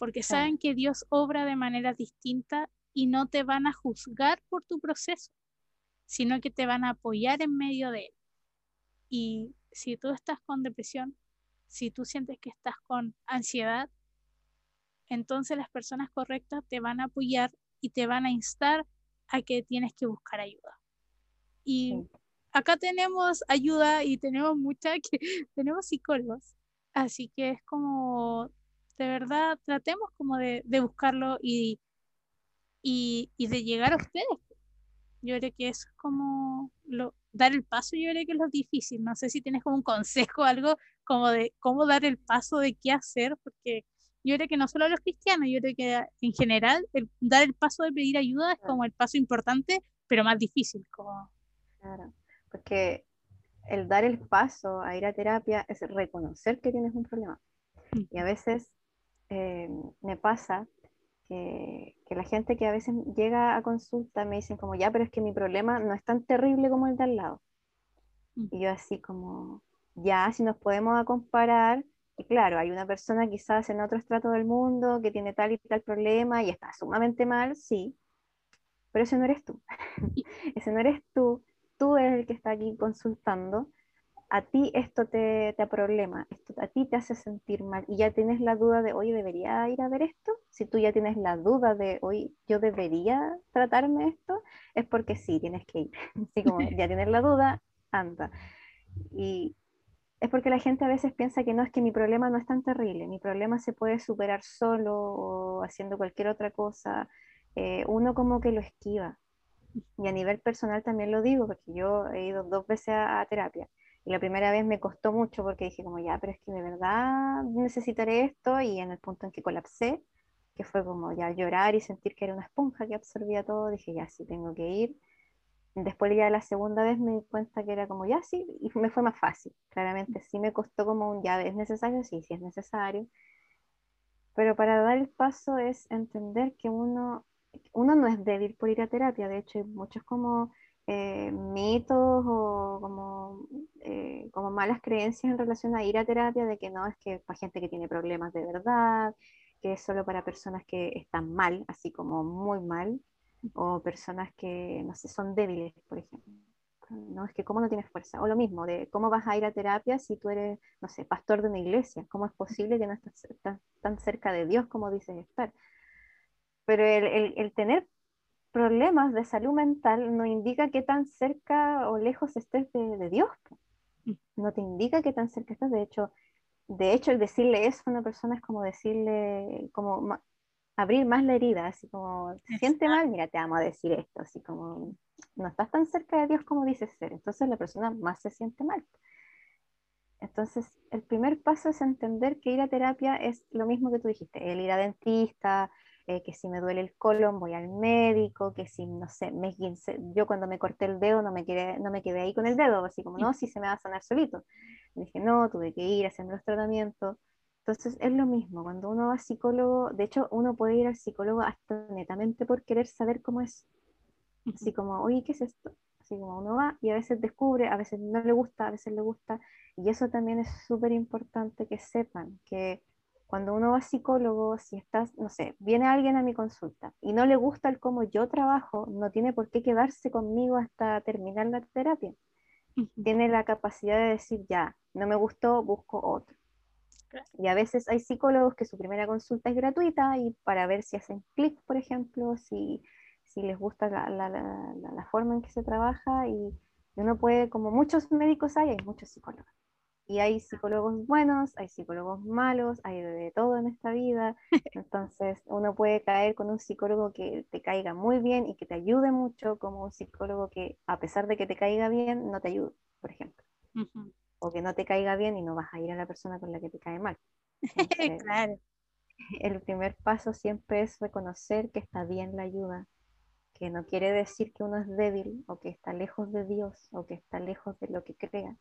porque saben que Dios obra de manera distinta y no te van a juzgar por tu proceso, sino que te van a apoyar en medio de él. Y si tú estás con depresión, si tú sientes que estás con ansiedad, entonces las personas correctas te van a apoyar y te van a instar a que tienes que buscar ayuda. Y acá tenemos ayuda y tenemos mucha que tenemos psicólogos. Así que es como de verdad tratemos como de, buscarlo y, y, de llegar a ustedes. Yo creo que eso es como lo, dar el paso, yo creo que es lo difícil. No sé si tienes como un consejo, algo como de cómo dar el paso de qué hacer, porque yo creo que no solo a los cristianos, yo creo que en general el, dar el paso de pedir ayuda es como el paso importante, pero más difícil. Como... Claro, porque el dar el paso a ir a terapia es reconocer que tienes un problema. Mm. Y a veces eh, me pasa que, la gente que a veces llega a consulta me dicen como, ya, pero es que mi problema no es tan terrible como el de al lado. Mm. Y yo así como, ya, si nos podemos comparar, y claro, hay una persona quizás en otro estrato del mundo que tiene tal y tal problema y está sumamente mal, sí, pero ese no eres tú. ese no eres tú, tú eres el que está aquí consultando a ti esto te, te problema, esto a ti te hace sentir mal y ya tienes la duda de, oye, ¿debería ir a ver esto? Si tú ya tienes la duda de, oye, ¿yo debería tratarme esto? Es porque sí, tienes que ir. Así como ya tienes la duda, anda. Y es porque la gente a veces piensa que no, es que mi problema no es tan terrible, mi problema se puede superar solo o haciendo cualquier otra cosa. Eh, uno como que lo esquiva. Y a nivel personal también lo digo, porque yo he ido dos veces a terapia y la primera vez me costó mucho porque dije como, ya, pero es que de verdad necesitaré esto y en el punto en que colapsé, que fue como ya llorar y sentir que era una esponja que absorbía todo, dije, ya, sí, tengo que ir. Después ya la segunda vez me di cuenta que era como, ya, sí, y me fue más fácil. Claramente sí me costó como un, ya, ¿es necesario? Sí, sí es necesario. Pero para dar el paso es entender que uno, uno no es débil por ir a terapia, de hecho hay muchos como eh, mitos o como, eh, como malas creencias en relación a ir a terapia, de que no es que para gente que tiene problemas de verdad, que es solo para personas que están mal, así como muy mal, o personas que, no sé, son débiles, por ejemplo. No, es que cómo no tienes fuerza. O lo mismo, de cómo vas a ir a terapia si tú eres, no sé, pastor de una iglesia. ¿Cómo es posible que no estás tan, tan cerca de Dios como dices estar? Pero el, el, el tener problemas de salud mental no indica que tan cerca o lejos estés de, Dios. Mm. No te indica que tan cerca estás. De hecho, de hecho, el decirle eso a una persona es como decirle, como abrir más la herida, así como, ¿te siente mal? Mira, te amo a decir esto, así como, no estás tan cerca de Dios como dices ser. Entonces la persona más se siente mal. Entonces, el primer paso es entender que ir a terapia es lo mismo que tú dijiste, el ir a dentista, eh, que si me duele el colon voy al médico, que si, no sé, me, yo cuando me corté el dedo no me, quedé, no me quedé ahí con el dedo, así como, no, si se me va a sanar solito. dije, no, tuve que ir a hacerme los tratamientos. Entonces es lo mismo, cuando uno va a psicólogo, de hecho uno puede ir al psicólogo hasta netamente por querer saber cómo es. Así como, oye, ¿qué es esto? Así como uno va y a veces descubre, a veces no le gusta, a veces le gusta. Y eso también es súper importante que sepan, que cuando uno va a psicólogo, si estás, no sé, viene alguien a mi consulta y no le gusta el cómo yo trabajo, no tiene por qué quedarse conmigo hasta terminar la terapia. Tiene la capacidad de decir, ya, no me gustó, busco otro. Y a veces hay psicólogos que su primera consulta es gratuita y para ver si hacen clic, por ejemplo, si, si les gusta la, la, la, la, forma en que se trabaja y uno puede, como muchos médicos hay, hay muchos psicólogos. Y hay psicólogos buenos, hay psicólogos malos, hay de todo en esta vida. Entonces uno puede caer con un psicólogo que te caiga muy bien y que te ayude mucho, como un psicólogo que a pesar de que te caiga bien, no te ayude, por ejemplo. O que no te caiga bien y no vas a ir a la persona con la que te cae mal. claro. El primer paso siempre es reconocer que está bien la ayuda, que no quiere decir que uno es débil o que está lejos de Dios o que está lejos de lo que crea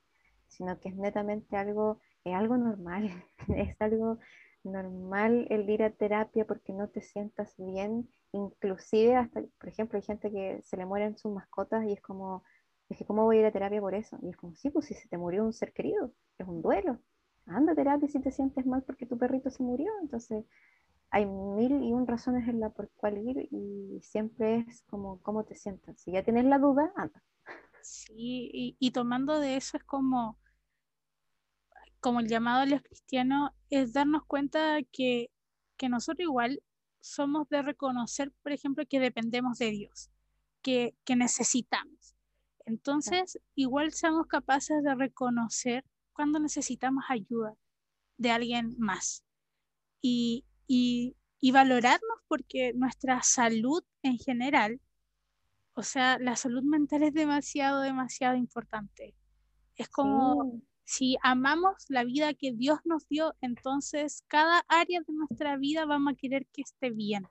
sino que es netamente algo, es algo normal, es algo normal el ir a terapia porque no te sientas bien, inclusive hasta, por ejemplo, hay gente que se le mueren sus mascotas y es como, es que ¿cómo voy a ir a terapia por eso? Y es como, sí, pues si se te murió un ser querido, es un duelo, anda a terapia si te sientes mal porque tu perrito se murió, entonces hay mil y un razones en la por cual ir y siempre es como cómo te sientas. Si ya tienes la duda, anda. Sí, y, tomando de eso es como, como el llamado a los cristianos, es darnos cuenta que, que nosotros igual somos de reconocer, por ejemplo, que dependemos de Dios, que, que necesitamos. Entonces, igual seamos capaces de reconocer cuando necesitamos ayuda de alguien más y, y, y valorarnos porque nuestra salud en general o sea, la salud mental es demasiado, demasiado importante. Es como si amamos la vida que Dios nos dio, entonces cada área de nuestra vida vamos a querer que esté bien.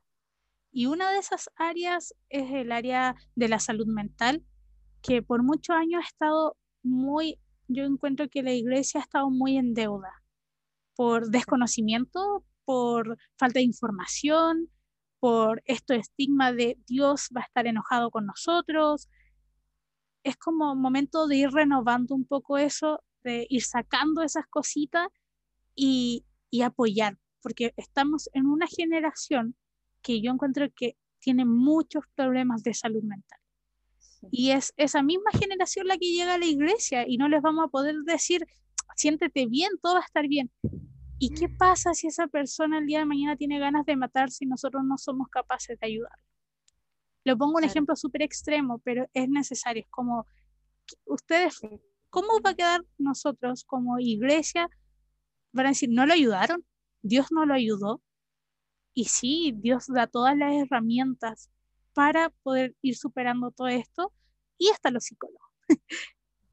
Y una de esas áreas es el área de la salud mental, que por muchos años ha estado muy, yo encuentro que la iglesia ha estado muy en deuda por desconocimiento, por falta de información, por esto estigma de Dios va a estar enojado con nosotros. Es como momento de ir renovando un poco eso, de ir sacando esas cositas y, y apoyar, porque estamos en una generación que yo encuentro que tiene muchos problemas de salud mental. Y es esa misma generación la que llega a la iglesia y no les vamos a poder decir, siéntete bien, todo va a estar bien. ¿Y qué pasa si esa persona el día de mañana tiene ganas de matarse y nosotros no somos capaces de ayudar? Lo pongo un ejemplo súper extremo, pero es necesario. Es como, ustedes, ¿cómo va a quedar nosotros como iglesia? Van a decir, ¿no lo ayudaron? ¿Dios no lo ayudó? Y sí, Dios da todas las herramientas para poder ir superando todo esto y hasta los psicólogos.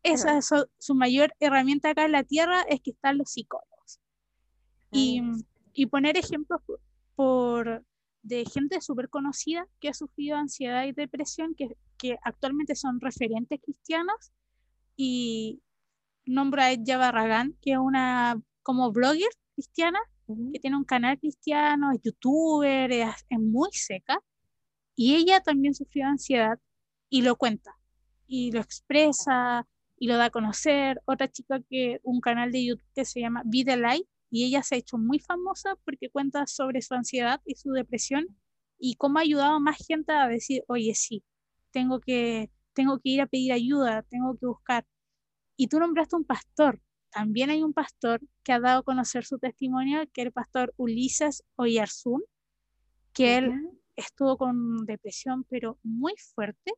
Esa es su, mayor herramienta acá en la tierra, es que están los psicólogos. Y, y poner ejemplos por, de gente súper conocida que ha sufrido ansiedad y depresión, que, que actualmente son referentes cristianos. Y nombra a Ella Barragán, que es una como blogger cristiana, que tiene un canal cristiano, es youtuber, es, muy seca. Y ella también sufrió ansiedad y lo cuenta, y lo expresa, y lo da a conocer. Otra chica que un canal de YouTube que se llama Vida Light, y ella se ha hecho muy famosa porque cuenta sobre su ansiedad y su depresión y cómo ha ayudado a más gente a decir, oye, sí, tengo que, tengo que ir a pedir ayuda, tengo que buscar. Y tú nombraste un pastor. También hay un pastor que ha dado a conocer su testimonio, que es el pastor Ulises Oyarzún, que él estuvo con depresión, pero muy fuerte.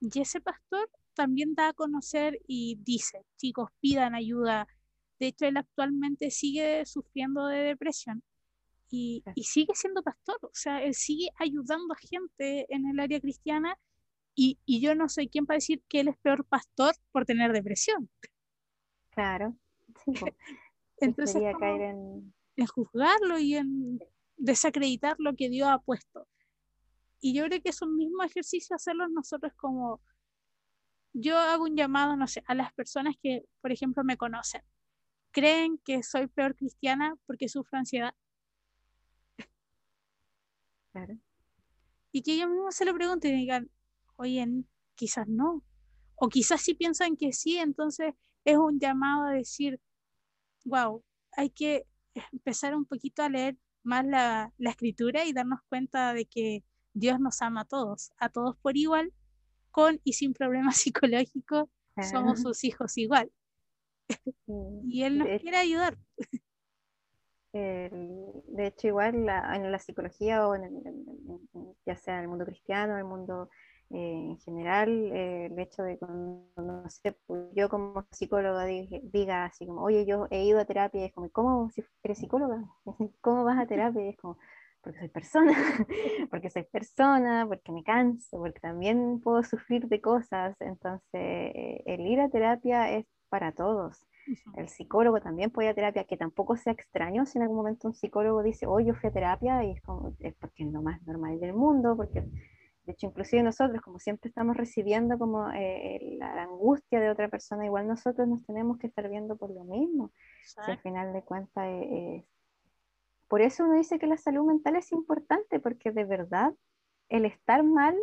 Y ese pastor también da a conocer y dice, chicos, pidan ayuda, de hecho, él actualmente sigue sufriendo de depresión y, sigue siendo pastor, o sea, él sigue ayudando a gente en el área cristiana y, yo no soy quien para decir que él es peor pastor por tener depresión. Claro. Entonces, caer en... en juzgarlo y en desacreditar lo que Dios ha puesto. Y yo creo que es un mismo ejercicio hacerlo nosotros como yo hago un llamado, no sé, a las personas que, por ejemplo, me conocen creen que soy peor cristiana porque sufro ansiedad. Claro. Y que ellos mismos se lo pregunten y digan, oye, quizás no. O quizás si piensan que sí, entonces es un llamado a decir, wow, hay que empezar un poquito a leer más la, la escritura y darnos cuenta de que Dios nos ama a todos, a todos por igual, con y sin problemas psicológicos, somos sus hijos igual. Y él nos quiere ayudar. de hecho, igual en la psicología o en, ya sea en el mundo cristiano, en el mundo eh, en general, eh, el hecho de cuando, no sé, pues, yo como psicóloga diga, así como, oye, yo he ido a terapia, y es como, ¿cómo si eres psicóloga? ¿Cómo vas a terapia? Y es como, porque soy persona, porque soy persona, porque me canso, porque también puedo sufrir de cosas. Entonces, el ir a terapia es para todos. El psicólogo también puede ir a terapia, que tampoco sea extraño si en algún momento un psicólogo dice, oh, yo fui a terapia, y es, como, es porque es lo más normal del mundo, porque de hecho inclusive nosotros, como siempre estamos recibiendo como eh, la, angustia de otra persona, igual nosotros nos tenemos que estar viendo por lo mismo, si al final de cuentas es... Por eso uno dice que la salud mental es importante, porque de verdad el estar mal,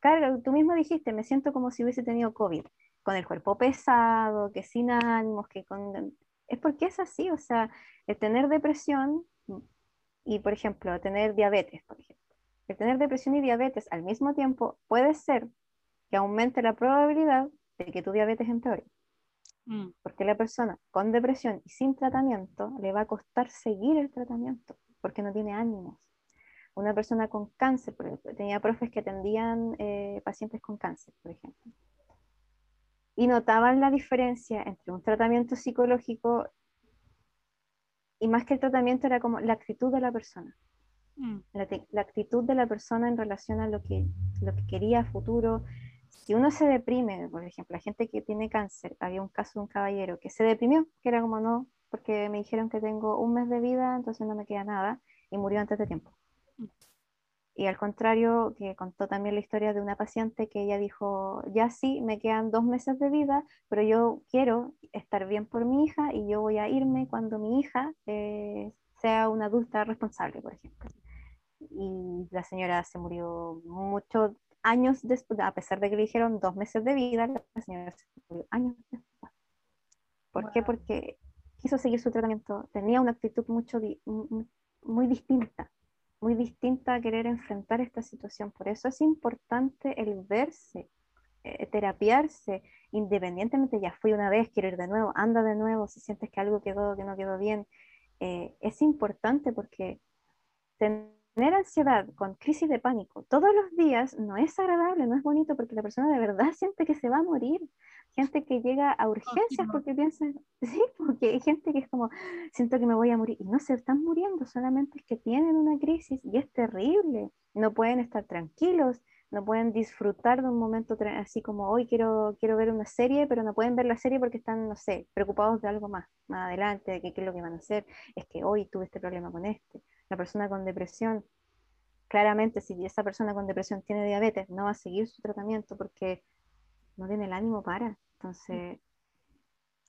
claro, tú mismo dijiste, me siento como si hubiese tenido COVID con el cuerpo pesado, que sin ánimos, que con... Es porque es así, o sea, el tener depresión y, por ejemplo, tener diabetes, por ejemplo. El tener depresión y diabetes al mismo tiempo puede ser que aumente la probabilidad de que tu diabetes empeore. Mm. Porque la persona con depresión y sin tratamiento le va a costar seguir el tratamiento porque no tiene ánimos. Una persona con cáncer, tenía profes que atendían eh, pacientes con cáncer, por ejemplo y notaban la diferencia entre un tratamiento psicológico y más que el tratamiento era como la actitud de la persona. Mm. La, actitud de la persona en relación a lo que, lo que quería a futuro. Si uno se deprime, por ejemplo, la gente que tiene cáncer, había un caso de un caballero que se deprimió, que era como no, porque me dijeron que tengo un mes de vida, entonces no me queda nada, y murió antes de tiempo. Mm. Y al contrario, que contó también la historia de una paciente que ella dijo, ya sí, me quedan dos meses de vida, pero yo quiero estar bien por mi hija y yo voy a irme cuando mi hija eh, sea una adulta responsable, por ejemplo. Y la señora se murió muchos años después, a pesar de que le dijeron dos meses de vida, la señora se murió años después. ¿Por qué? Porque quiso seguir su tratamiento, tenía una actitud mucho muy distinta muy distinta a querer enfrentar esta situación. Por eso es importante el verse, eh, terapiarse, independientemente, ya fui una vez, quiero ir de nuevo, anda de nuevo, si sientes que algo quedó, que no quedó bien. Eh, es importante porque tener ansiedad con crisis de pánico todos los días no es agradable, no es bonito porque la persona de verdad siente que se va a morir. Gente que llega a urgencias porque piensa, sí, porque hay gente que es como, siento que me voy a morir y no se están muriendo, solamente es que tienen una crisis y es terrible. No pueden estar tranquilos, no pueden disfrutar de un momento así como hoy quiero, quiero ver una serie, pero no pueden ver la serie porque están, no sé, preocupados de algo más, más adelante, de qué, qué es lo que van a hacer. Es que hoy tuve este problema con este la persona con depresión, claramente si esa persona con depresión tiene diabetes, no va a seguir su tratamiento porque no tiene el ánimo para. Entonces,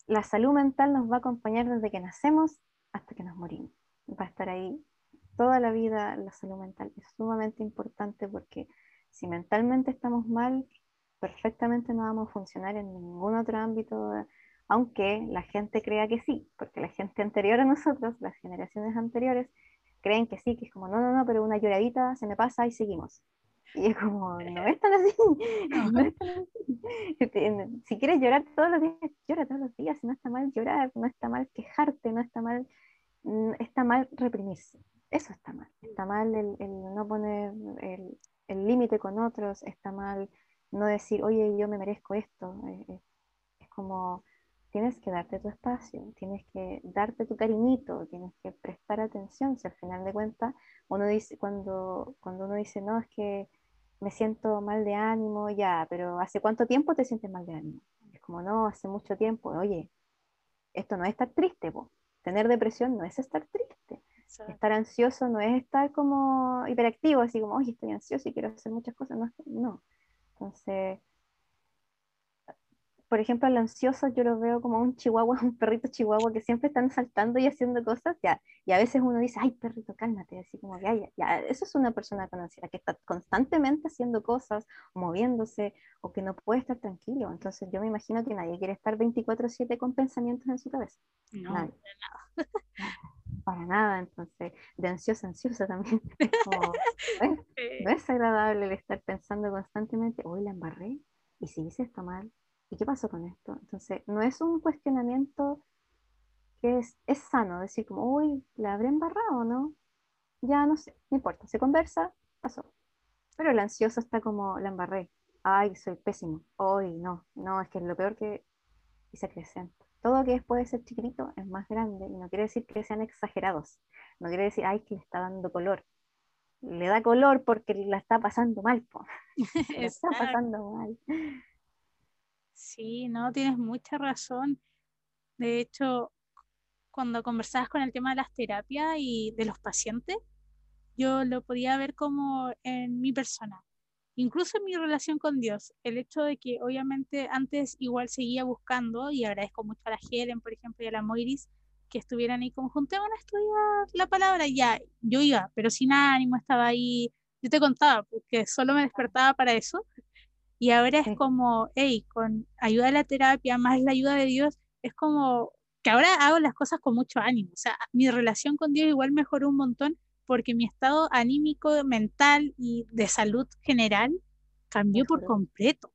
la salud mental nos va a acompañar desde que nacemos hasta que nos morimos. Va a estar ahí toda la vida la salud mental. Es sumamente importante porque si mentalmente estamos mal, perfectamente no vamos a funcionar en ningún otro ámbito, aunque la gente crea que sí, porque la gente anterior a nosotros, las generaciones anteriores, creen que sí, que es como, no, no, no, pero una lloradita se me pasa y seguimos. Y es como, no es tan así, no es tan así. Si quieres llorar todos los días, llora todos los días, no está mal llorar, no está mal quejarte, no está mal, mm, está mal reprimirse. Eso está mal. Está mal el, el no poner el, el límite con otros, está mal no decir, oye, yo me merezco esto. Es, es como, tienes que darte tu espacio, tienes que darte tu cariñito, tienes que prestar atención, si al final de cuentas uno dice, cuando, cuando uno dice, no, es que me siento mal de ánimo, ya, pero ¿hace cuánto tiempo te sientes mal de ánimo? Es como, no, hace mucho tiempo, oye, esto no es estar triste, tener depresión no es estar triste, estar ansioso no es estar como hiperactivo, así como, oye, estoy ansioso y quiero hacer muchas cosas, no, no. Entonces, por ejemplo, el ansioso yo lo veo como un chihuahua, un perrito chihuahua que siempre están saltando y haciendo cosas, ya, y a veces uno dice, ay, perrito, cálmate, así como ya, ya, ya, eso es una persona con ansiedad, que está constantemente haciendo cosas, moviéndose, o que no puede estar tranquilo, entonces yo me imagino que nadie quiere estar 24/7 con pensamientos en su cabeza. No, para nada. Para nada, entonces, de ansiosa ansiosa también. no es agradable el estar pensando constantemente, hoy la embarré, y si hice esto mal, ¿y qué pasó con esto? Entonces, no es un cuestionamiento que es, es sano, decir como, uy, ¿la habré embarrado no? Ya no sé, no importa, se conversa, pasó. Pero el ansioso está como, la embarré, ay, soy pésimo, hoy no, no, es que es lo peor que... Y se acrecenta. Todo que puede ser chiquitito es más grande y no quiere decir que sean exagerados, no quiere decir, ay, que le está dando color. Le da color porque la está pasando mal, po. la está pasando mal. Sí, no, tienes mucha razón. De hecho, cuando conversabas con el tema de las terapias y de los pacientes, yo lo podía ver como en mi persona, incluso en mi relación con Dios. El hecho de que obviamente antes igual seguía buscando, y agradezco mucho a la Helen, por ejemplo, y a la Moiris, que estuvieran ahí como juntémonos a estudiar la palabra, ya, yo iba, pero sin ánimo, estaba ahí, yo te contaba, porque solo me despertaba para eso, y ahora es como, hey, con ayuda de la terapia, más la ayuda de Dios, es como que ahora hago las cosas con mucho ánimo. O sea, mi relación con Dios igual mejoró un montón porque mi estado anímico, mental y de salud general cambió por completo.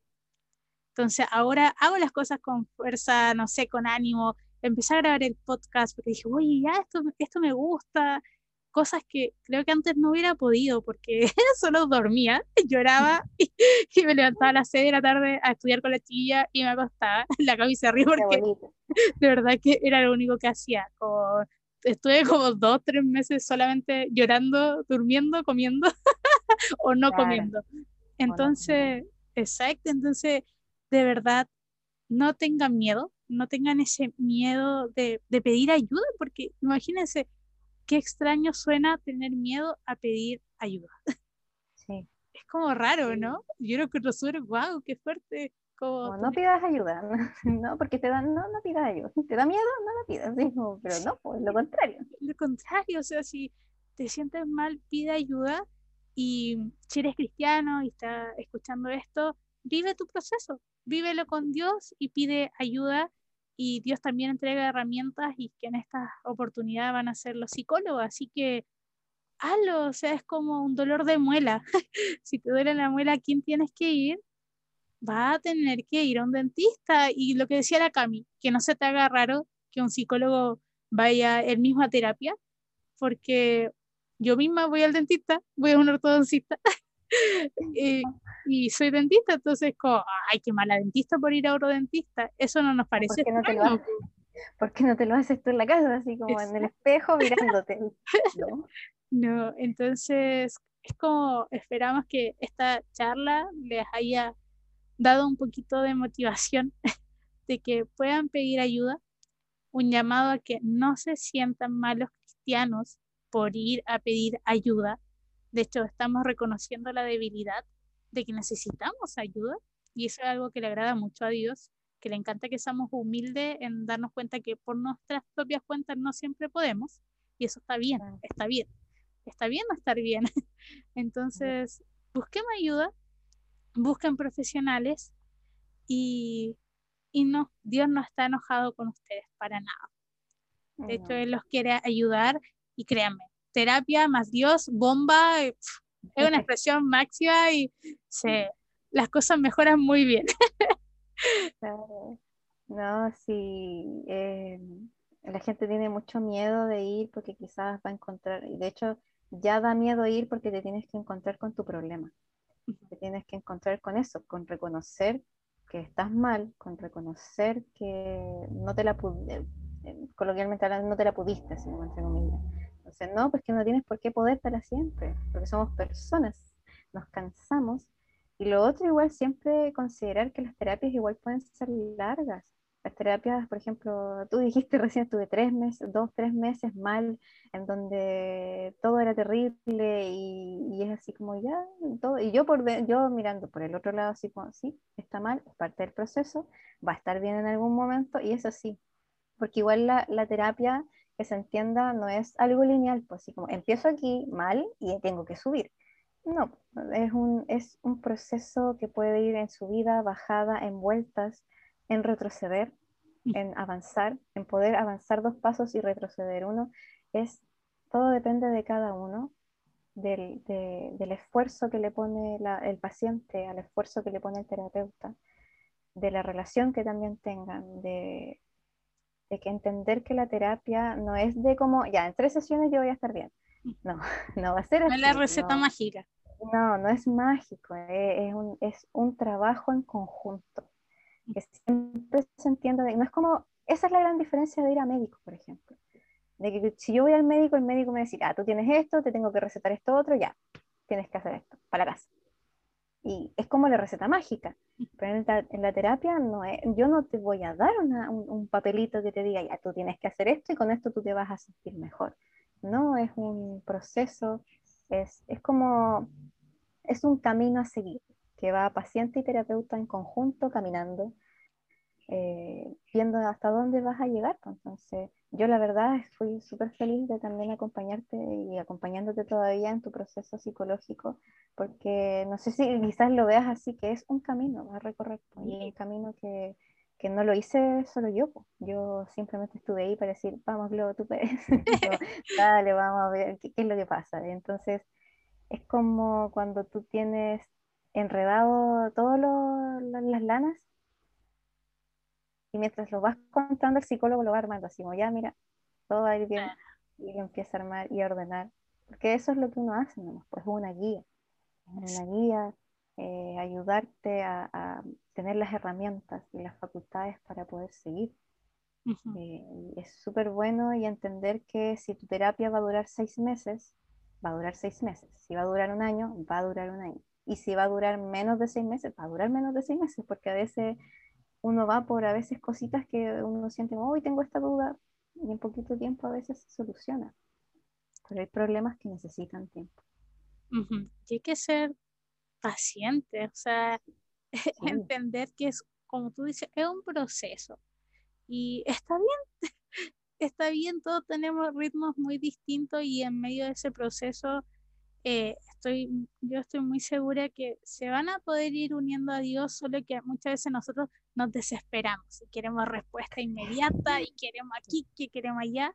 Entonces ahora hago las cosas con fuerza, no sé, con ánimo. Empecé a grabar el podcast porque dije, oye, ya esto, esto me gusta, cosas que creo que antes no hubiera podido porque solo dormía, lloraba y, me levantaba a las 6 de la tarde a estudiar con la chiquilla y me acostaba la cama y se porque de verdad que era lo único que hacía. Como, estuve como dos, tres meses solamente llorando, durmiendo, comiendo o no comiendo. Entonces, exacto, entonces de verdad no tengan miedo, no tengan ese miedo de, de pedir ayuda, porque imagínense, qué extraño suena tener miedo a pedir ayuda. Sí. Es como raro, ¿no? Yo lo que súper, wow, qué fuerte. Como no, pidas ayuda, no, porque te dan, no, no pidas ayuda. ¿Te da miedo? No la pidas, pero no, pues lo contrario. Lo contrario, o sea, si te sientes mal, pide ayuda y si eres cristiano y estás escuchando esto, vive tu proceso, vívelo con Dios y pide ayuda y Dios también entrega herramientas y que en esta oportunidad van a ser los psicólogos. Así que hazlo, o sea, es como un dolor de muela. si te duele la muela, ¿a quién tienes que ir? Va a tener que ir a un dentista. Y lo que decía la Cami, que no se te haga raro que un psicólogo vaya el mismo a terapia, porque yo misma voy al dentista, voy a un ortodoncista y, y, soy dentista, entonces como, ay, qué mala dentista por ir a otro dentista, eso no nos parece. ¿Por qué, no te, lo no te lo haces tú en la casa, así como en el espejo mirándote? ¿no? no, entonces es como esperamos que esta charla les haya dado un poquito de motivación de que puedan pedir ayuda, un llamado a que no se sientan malos cristianos por ir a pedir ayuda. De hecho, estamos reconociendo la debilidad de que necesitamos ayuda y eso es algo que le agrada mucho a Dios, que le encanta que seamos humildes en darnos cuenta que por nuestras propias cuentas no siempre podemos y eso está bien, está bien. Está bien no estar bien. Entonces, busquen ayuda, busquen profesionales y, y no, Dios no está enojado con ustedes para nada. De hecho, Él los quiere ayudar y créanme, terapia más Dios, bomba, es una expresión máxima y se, las cosas mejoran muy bien. No, sí, eh, la gente tiene mucho miedo de ir porque quizás va a encontrar, y de hecho ya da miedo ir porque te tienes que encontrar con tu problema, te tienes que encontrar con eso, con reconocer que estás mal, con reconocer que no te la pudiste, eh, coloquialmente no te la pudiste, si no humilde entonces, no, pues que no tienes por qué poder para siempre, porque somos personas, nos cansamos. Y lo otro, igual, siempre considerar que las terapias igual pueden ser largas. Las terapias, por ejemplo, tú dijiste recién, estuve tres meses, dos, tres meses mal, en donde todo era terrible y, es así como ya, todo. Y yo, por, yo mirando por el otro lado, así como, sí, está mal, es parte del proceso, va a estar bien en algún momento y eso sí, porque igual la, la terapia que se entienda, no es algo lineal, pues así como empiezo aquí mal y tengo que subir. No, es un, es un proceso que puede ir en subida, bajada, en vueltas, en retroceder, mm. en avanzar, en poder avanzar dos pasos y retroceder uno. Es, todo depende de cada uno, del, del esfuerzo que le pone el paciente, al esfuerzo que le pone el terapeuta, de la relación que también tengan, de, de que entender que la terapia no es de como, ya, en tres sesiones yo voy a estar bien. No, no va a ser así. No es la receta mágica. No, no es mágico, eh, es, un, es un trabajo en conjunto. Que siempre se entiende, no es como, esa es la gran diferencia de ir a médico, por ejemplo. De que si yo voy al médico, el médico me dice, ah, tú tienes esto, te tengo que recetar esto otro, ya, tienes que hacer esto, para casa y es como la receta mágica. Pero en la, terapia no es, yo no te voy a dar un, papelito que te diga, ya tú tienes que hacer esto y con esto tú te vas a sentir mejor. No, es un proceso, es, es como, es un camino a seguir, que va paciente y terapeuta en conjunto caminando, eh, viendo hasta dónde vas a llegar. Pues. Entonces, yo la verdad fui súper feliz de también acompañarte y acompañándote todavía en tu proceso psicológico, porque no sé si quizás lo veas así, que es un camino a recorrer, y un camino que, que, no lo hice solo yo, yo simplemente estuve ahí para decir, vamos, Globo, tú puedes, dale, vamos a ver qué, es lo que pasa. entonces, es como cuando tú tienes enredado todas las lanas y mientras lo vas contando, el psicólogo lo va armando así como, ya, mira, todo va a ir bien. Y lo empieza a armar y a ordenar. Porque eso es lo que uno hace, ¿no? pues una guía. Una guía, eh, ayudarte a, tener las herramientas y las facultades para poder seguir. Eh, es súper bueno y entender que si tu terapia va a durar seis meses, va a durar seis meses. Si va a durar un año, va a durar un año. Y si va a durar menos de seis meses, va a durar menos de seis meses, porque a veces uno va por a veces cositas que uno siente, hoy tengo esta duda, y en poquito tiempo a veces se soluciona. Pero hay problemas que necesitan tiempo. Y hay que ser paciente, o sea, entender que es, como tú dices, es un proceso. Y está bien, está bien, todos tenemos ritmos muy distintos y en medio de ese proceso eh, estoy, yo estoy muy segura que se van a poder ir uniendo a Dios, solo que muchas veces nosotros nos desesperamos y queremos respuesta inmediata y queremos aquí, que queremos allá,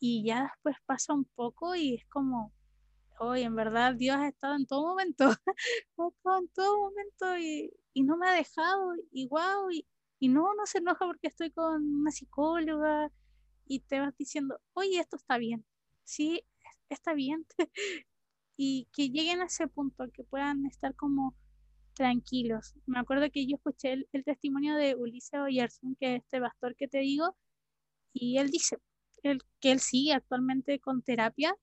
y ya después pasa un poco y es como, hoy en verdad Dios ha estado en todo momento, ha en todo momento y, y no me ha dejado y wow, y, y no, no se enoja porque estoy con una psicóloga y te vas diciendo, oye, esto está bien, sí, está bien. y que lleguen a ese punto, que puedan estar como tranquilos. Me acuerdo que yo escuché el, testimonio de Ulises Oyerson, que es este pastor que te digo, y él dice él, que él sigue actualmente con terapia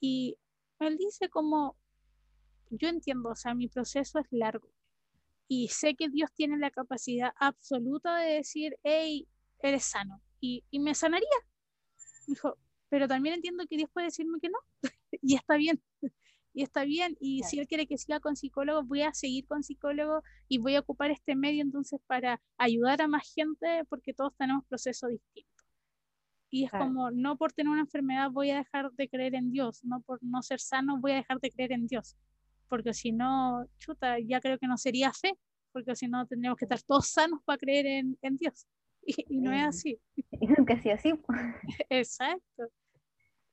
y él dice como, yo entiendo, o sea, mi proceso es largo y sé que Dios tiene la capacidad absoluta de decir, hey, eres sano y, y me sanaría. dijo, pero también entiendo que Dios puede decirme que no y está bien y está bien. Y si él quiere que siga con psicólogo, voy a seguir con psicólogo y voy a ocupar este medio entonces para ayudar a más gente porque todos tenemos procesos distintos. Y es como, no por tener una enfermedad voy a dejar de creer en Dios, no por no ser sano voy a dejar de creer en Dios. Porque si no, chuta, ya creo que no sería fe, porque si no tendríamos que estar todos sanos para creer en, en Dios. Y, no es así. Y nunca ha así. Exacto.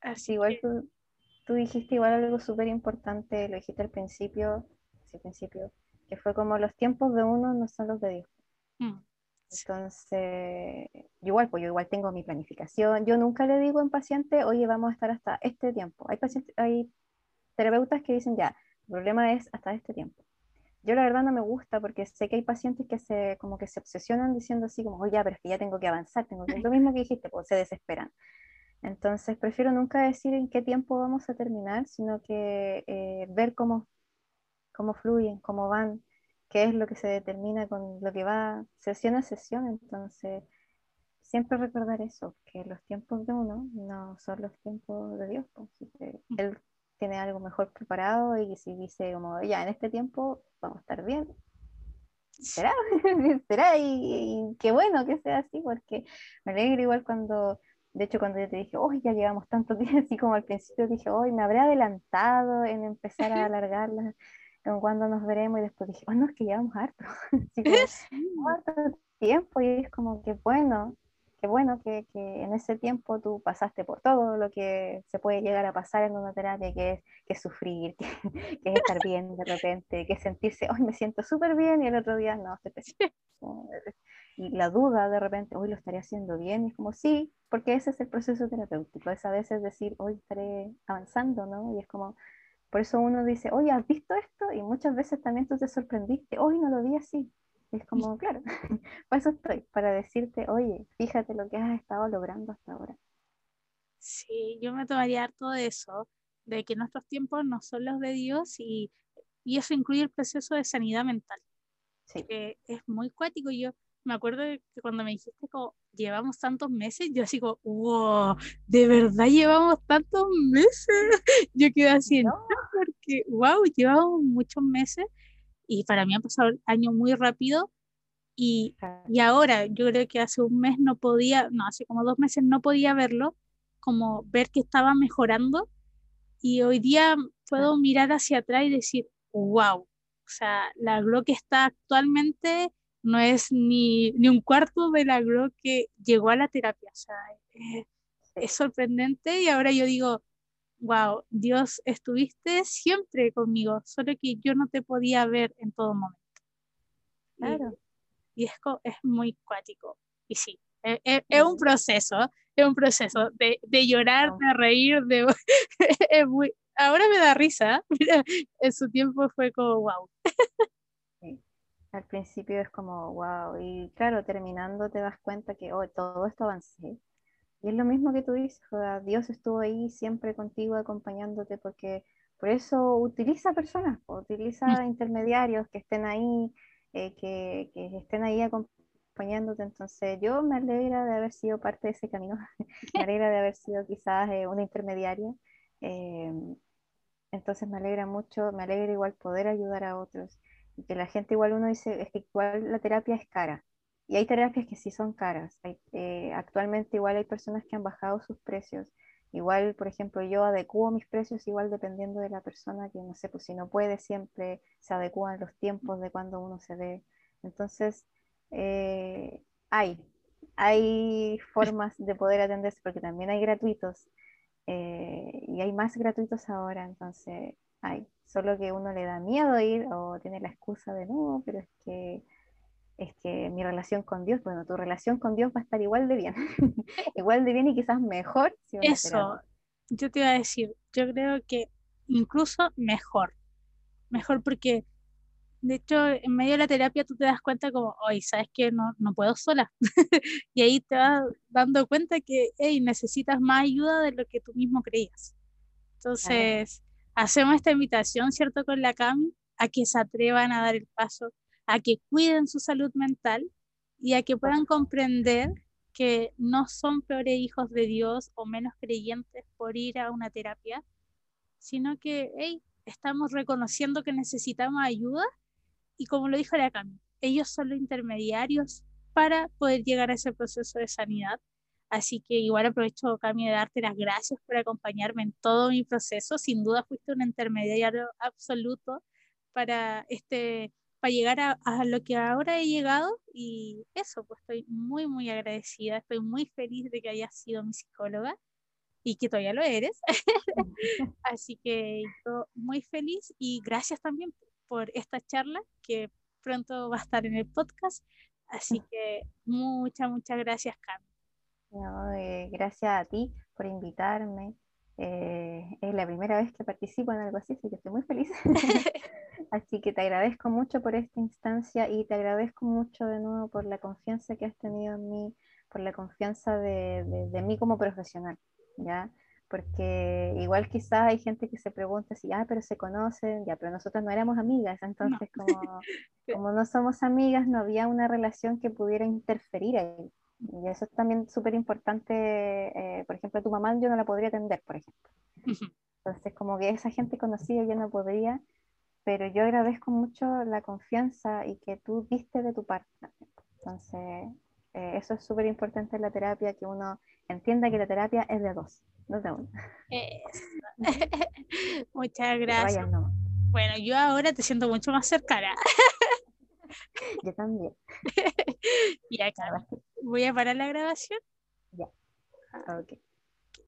Así igual tú dijiste igual algo súper importante, lo dijiste al principio, al principio, que fue como los tiempos de uno no son los de Dios. Mm. Entonces, igual, pues yo igual tengo mi planificación. Yo nunca le digo a un paciente, oye, vamos a estar hasta este tiempo. Hay pacientes, hay terapeutas que dicen, ya, el problema es hasta este tiempo. Yo la verdad no me gusta porque sé que hay pacientes que se como que se obsesionan diciendo así como, oye, pero es que ya tengo que avanzar, tengo que... lo mismo que dijiste, pues se desesperan. Entonces, prefiero nunca decir en qué tiempo vamos a terminar, sino que eh, ver cómo, cómo fluyen, cómo van, qué es lo que se determina con lo que va sesión a sesión. Entonces, siempre recordar eso, que los tiempos de uno no son los tiempos de Dios. Pues, él tiene algo mejor preparado y si dice como, ya, en este tiempo vamos a estar bien, será, será y, y, qué bueno que sea así, porque me alegro igual cuando de hecho, cuando yo te dije, hoy ya llevamos tantos días, así como al principio dije, hoy me habré adelantado en empezar a alargarla, con cuándo nos veremos, y después dije, oh, no, es que llevamos harto, como, harto tiempo, y es como que bueno, que bueno que, que, en ese tiempo tú pasaste por todo lo que se puede llegar a pasar en una terapia, que es, que sufrir, que, es estar bien de repente, que es sentirse, hoy me siento súper bien, y el otro día no, estoy y la duda de repente, hoy lo estaré haciendo bien, y es como, sí, porque ese es el proceso terapéutico, es a veces decir, hoy estaré avanzando, ¿no? Y es como, por eso uno dice, oye, ¿has visto esto? Y muchas veces también tú te sorprendiste, hoy no lo vi así. Y es como, claro, para eso estoy, para decirte, oye, fíjate lo que has estado logrando hasta ahora. Sí, yo me tomaría harto de eso, de que nuestros tiempos no son los de Dios y, y eso incluye el proceso de sanidad mental. Sí. Que es muy cuático. Yo me acuerdo que cuando me dijiste como llevamos tantos meses, yo así como, wow, ¿de verdad llevamos tantos meses? Yo quedé así, no. porque, wow, llevamos muchos meses y para mí ha pasado el año muy rápido y, y ahora yo creo que hace un mes no podía, no, hace como dos meses no podía verlo, como ver que estaba mejorando y hoy día puedo mirar hacia atrás y decir, wow, o sea, la Glo que está actualmente no es ni, ni un cuarto del agro que llegó a la terapia. O sea, es, sorprendente y ahora yo digo, wow, Dios, estuviste siempre conmigo, solo que yo no te podía ver en todo momento. Claro. Y, es, es muy cuático. Y sí, es, e, es, es, un proceso, es un proceso de, de llorar, de reír, de... es muy, ahora me da risa, mira, en su tiempo fue como, wow al principio es como, wow, y claro, terminando te das cuenta que oh, todo esto avancé. Y es lo mismo que tú dices, Dios estuvo ahí siempre contigo, acompañándote, porque por eso utiliza personas, utiliza mm. intermediarios que estén ahí, eh, que, que, estén ahí acompañándote. Entonces yo me alegra de haber sido parte de ese camino, me alegra de haber sido quizás eh, una intermediaria. Eh, entonces me alegra mucho, me alegra igual poder ayudar a otros que la gente igual uno dice, es que igual la terapia es cara. Y hay terapias que sí son caras. Eh, actualmente igual hay personas que han bajado sus precios. Igual, por ejemplo, yo adecuo mis precios igual dependiendo de la persona que, no sé, pues si no puede, siempre se adecuan los tiempos de cuando uno se ve. Entonces, eh, hay, hay formas de poder atenderse, porque también hay gratuitos. eh, y hay más gratuitos ahora, entonces hay, solo que uno le da miedo ir o tiene la excusa de no, pero es que es que mi relación con Dios, bueno, tu relación con Dios va a estar igual de bien, igual de bien y quizás mejor. Eso, yo te iba a decir, yo creo que incluso mejor, mejor porque de hecho, en medio de la terapia tú te das cuenta como, oye, sabes que no, no puedo sola. y ahí te vas dando cuenta que, hey, necesitas más ayuda de lo que tú mismo creías. Entonces, hacemos esta invitación, ¿cierto? Con la CAM, a que se atrevan a dar el paso, a que cuiden su salud mental y a que puedan comprender que no son peores hijos de Dios o menos creyentes por ir a una terapia, sino que, hey, estamos reconociendo que necesitamos ayuda y como lo dijo la Cami, ellos son los intermediarios para poder llegar a ese proceso de sanidad. Así que igual aprovecho, Cami, de darte las gracias por acompañarme en todo mi proceso. Sin duda fuiste un intermediario absoluto para, este, para llegar a, a lo que ahora he llegado. Y eso, pues estoy muy, muy agradecida. Estoy muy feliz de que hayas sido mi psicóloga y que todavía lo eres. Así que muy feliz y gracias también por esta charla que pronto va a estar en el podcast. Así que muchas, muchas gracias, Carmen. Eh, gracias a ti por invitarme. Eh, es la primera vez que participo en algo así, así que estoy muy feliz. así que te agradezco mucho por esta instancia y te agradezco mucho de nuevo por la confianza que has tenido en mí, por la confianza de, de, de mí como profesional. ¿ya? porque igual quizás hay gente que se pregunta si, ah, pero se conocen, ya, pero nosotros no éramos amigas, entonces Como, como no somos amigas, no había una relación que pudiera interferir ahí. Y eso es también súper importante, eh, por ejemplo, tu mamá yo no la podría atender, por ejemplo. Entonces, como que esa gente conocida yo no podría, pero yo agradezco mucho la confianza y que tú diste de tu parte. Entonces, eh, eso es súper importante en la terapia, que uno entienda que la terapia es de dos. Muchas gracias. Bueno, yo ahora te siento mucho más cercana. yo también. y acá voy a parar la grabación. Ya. Ok.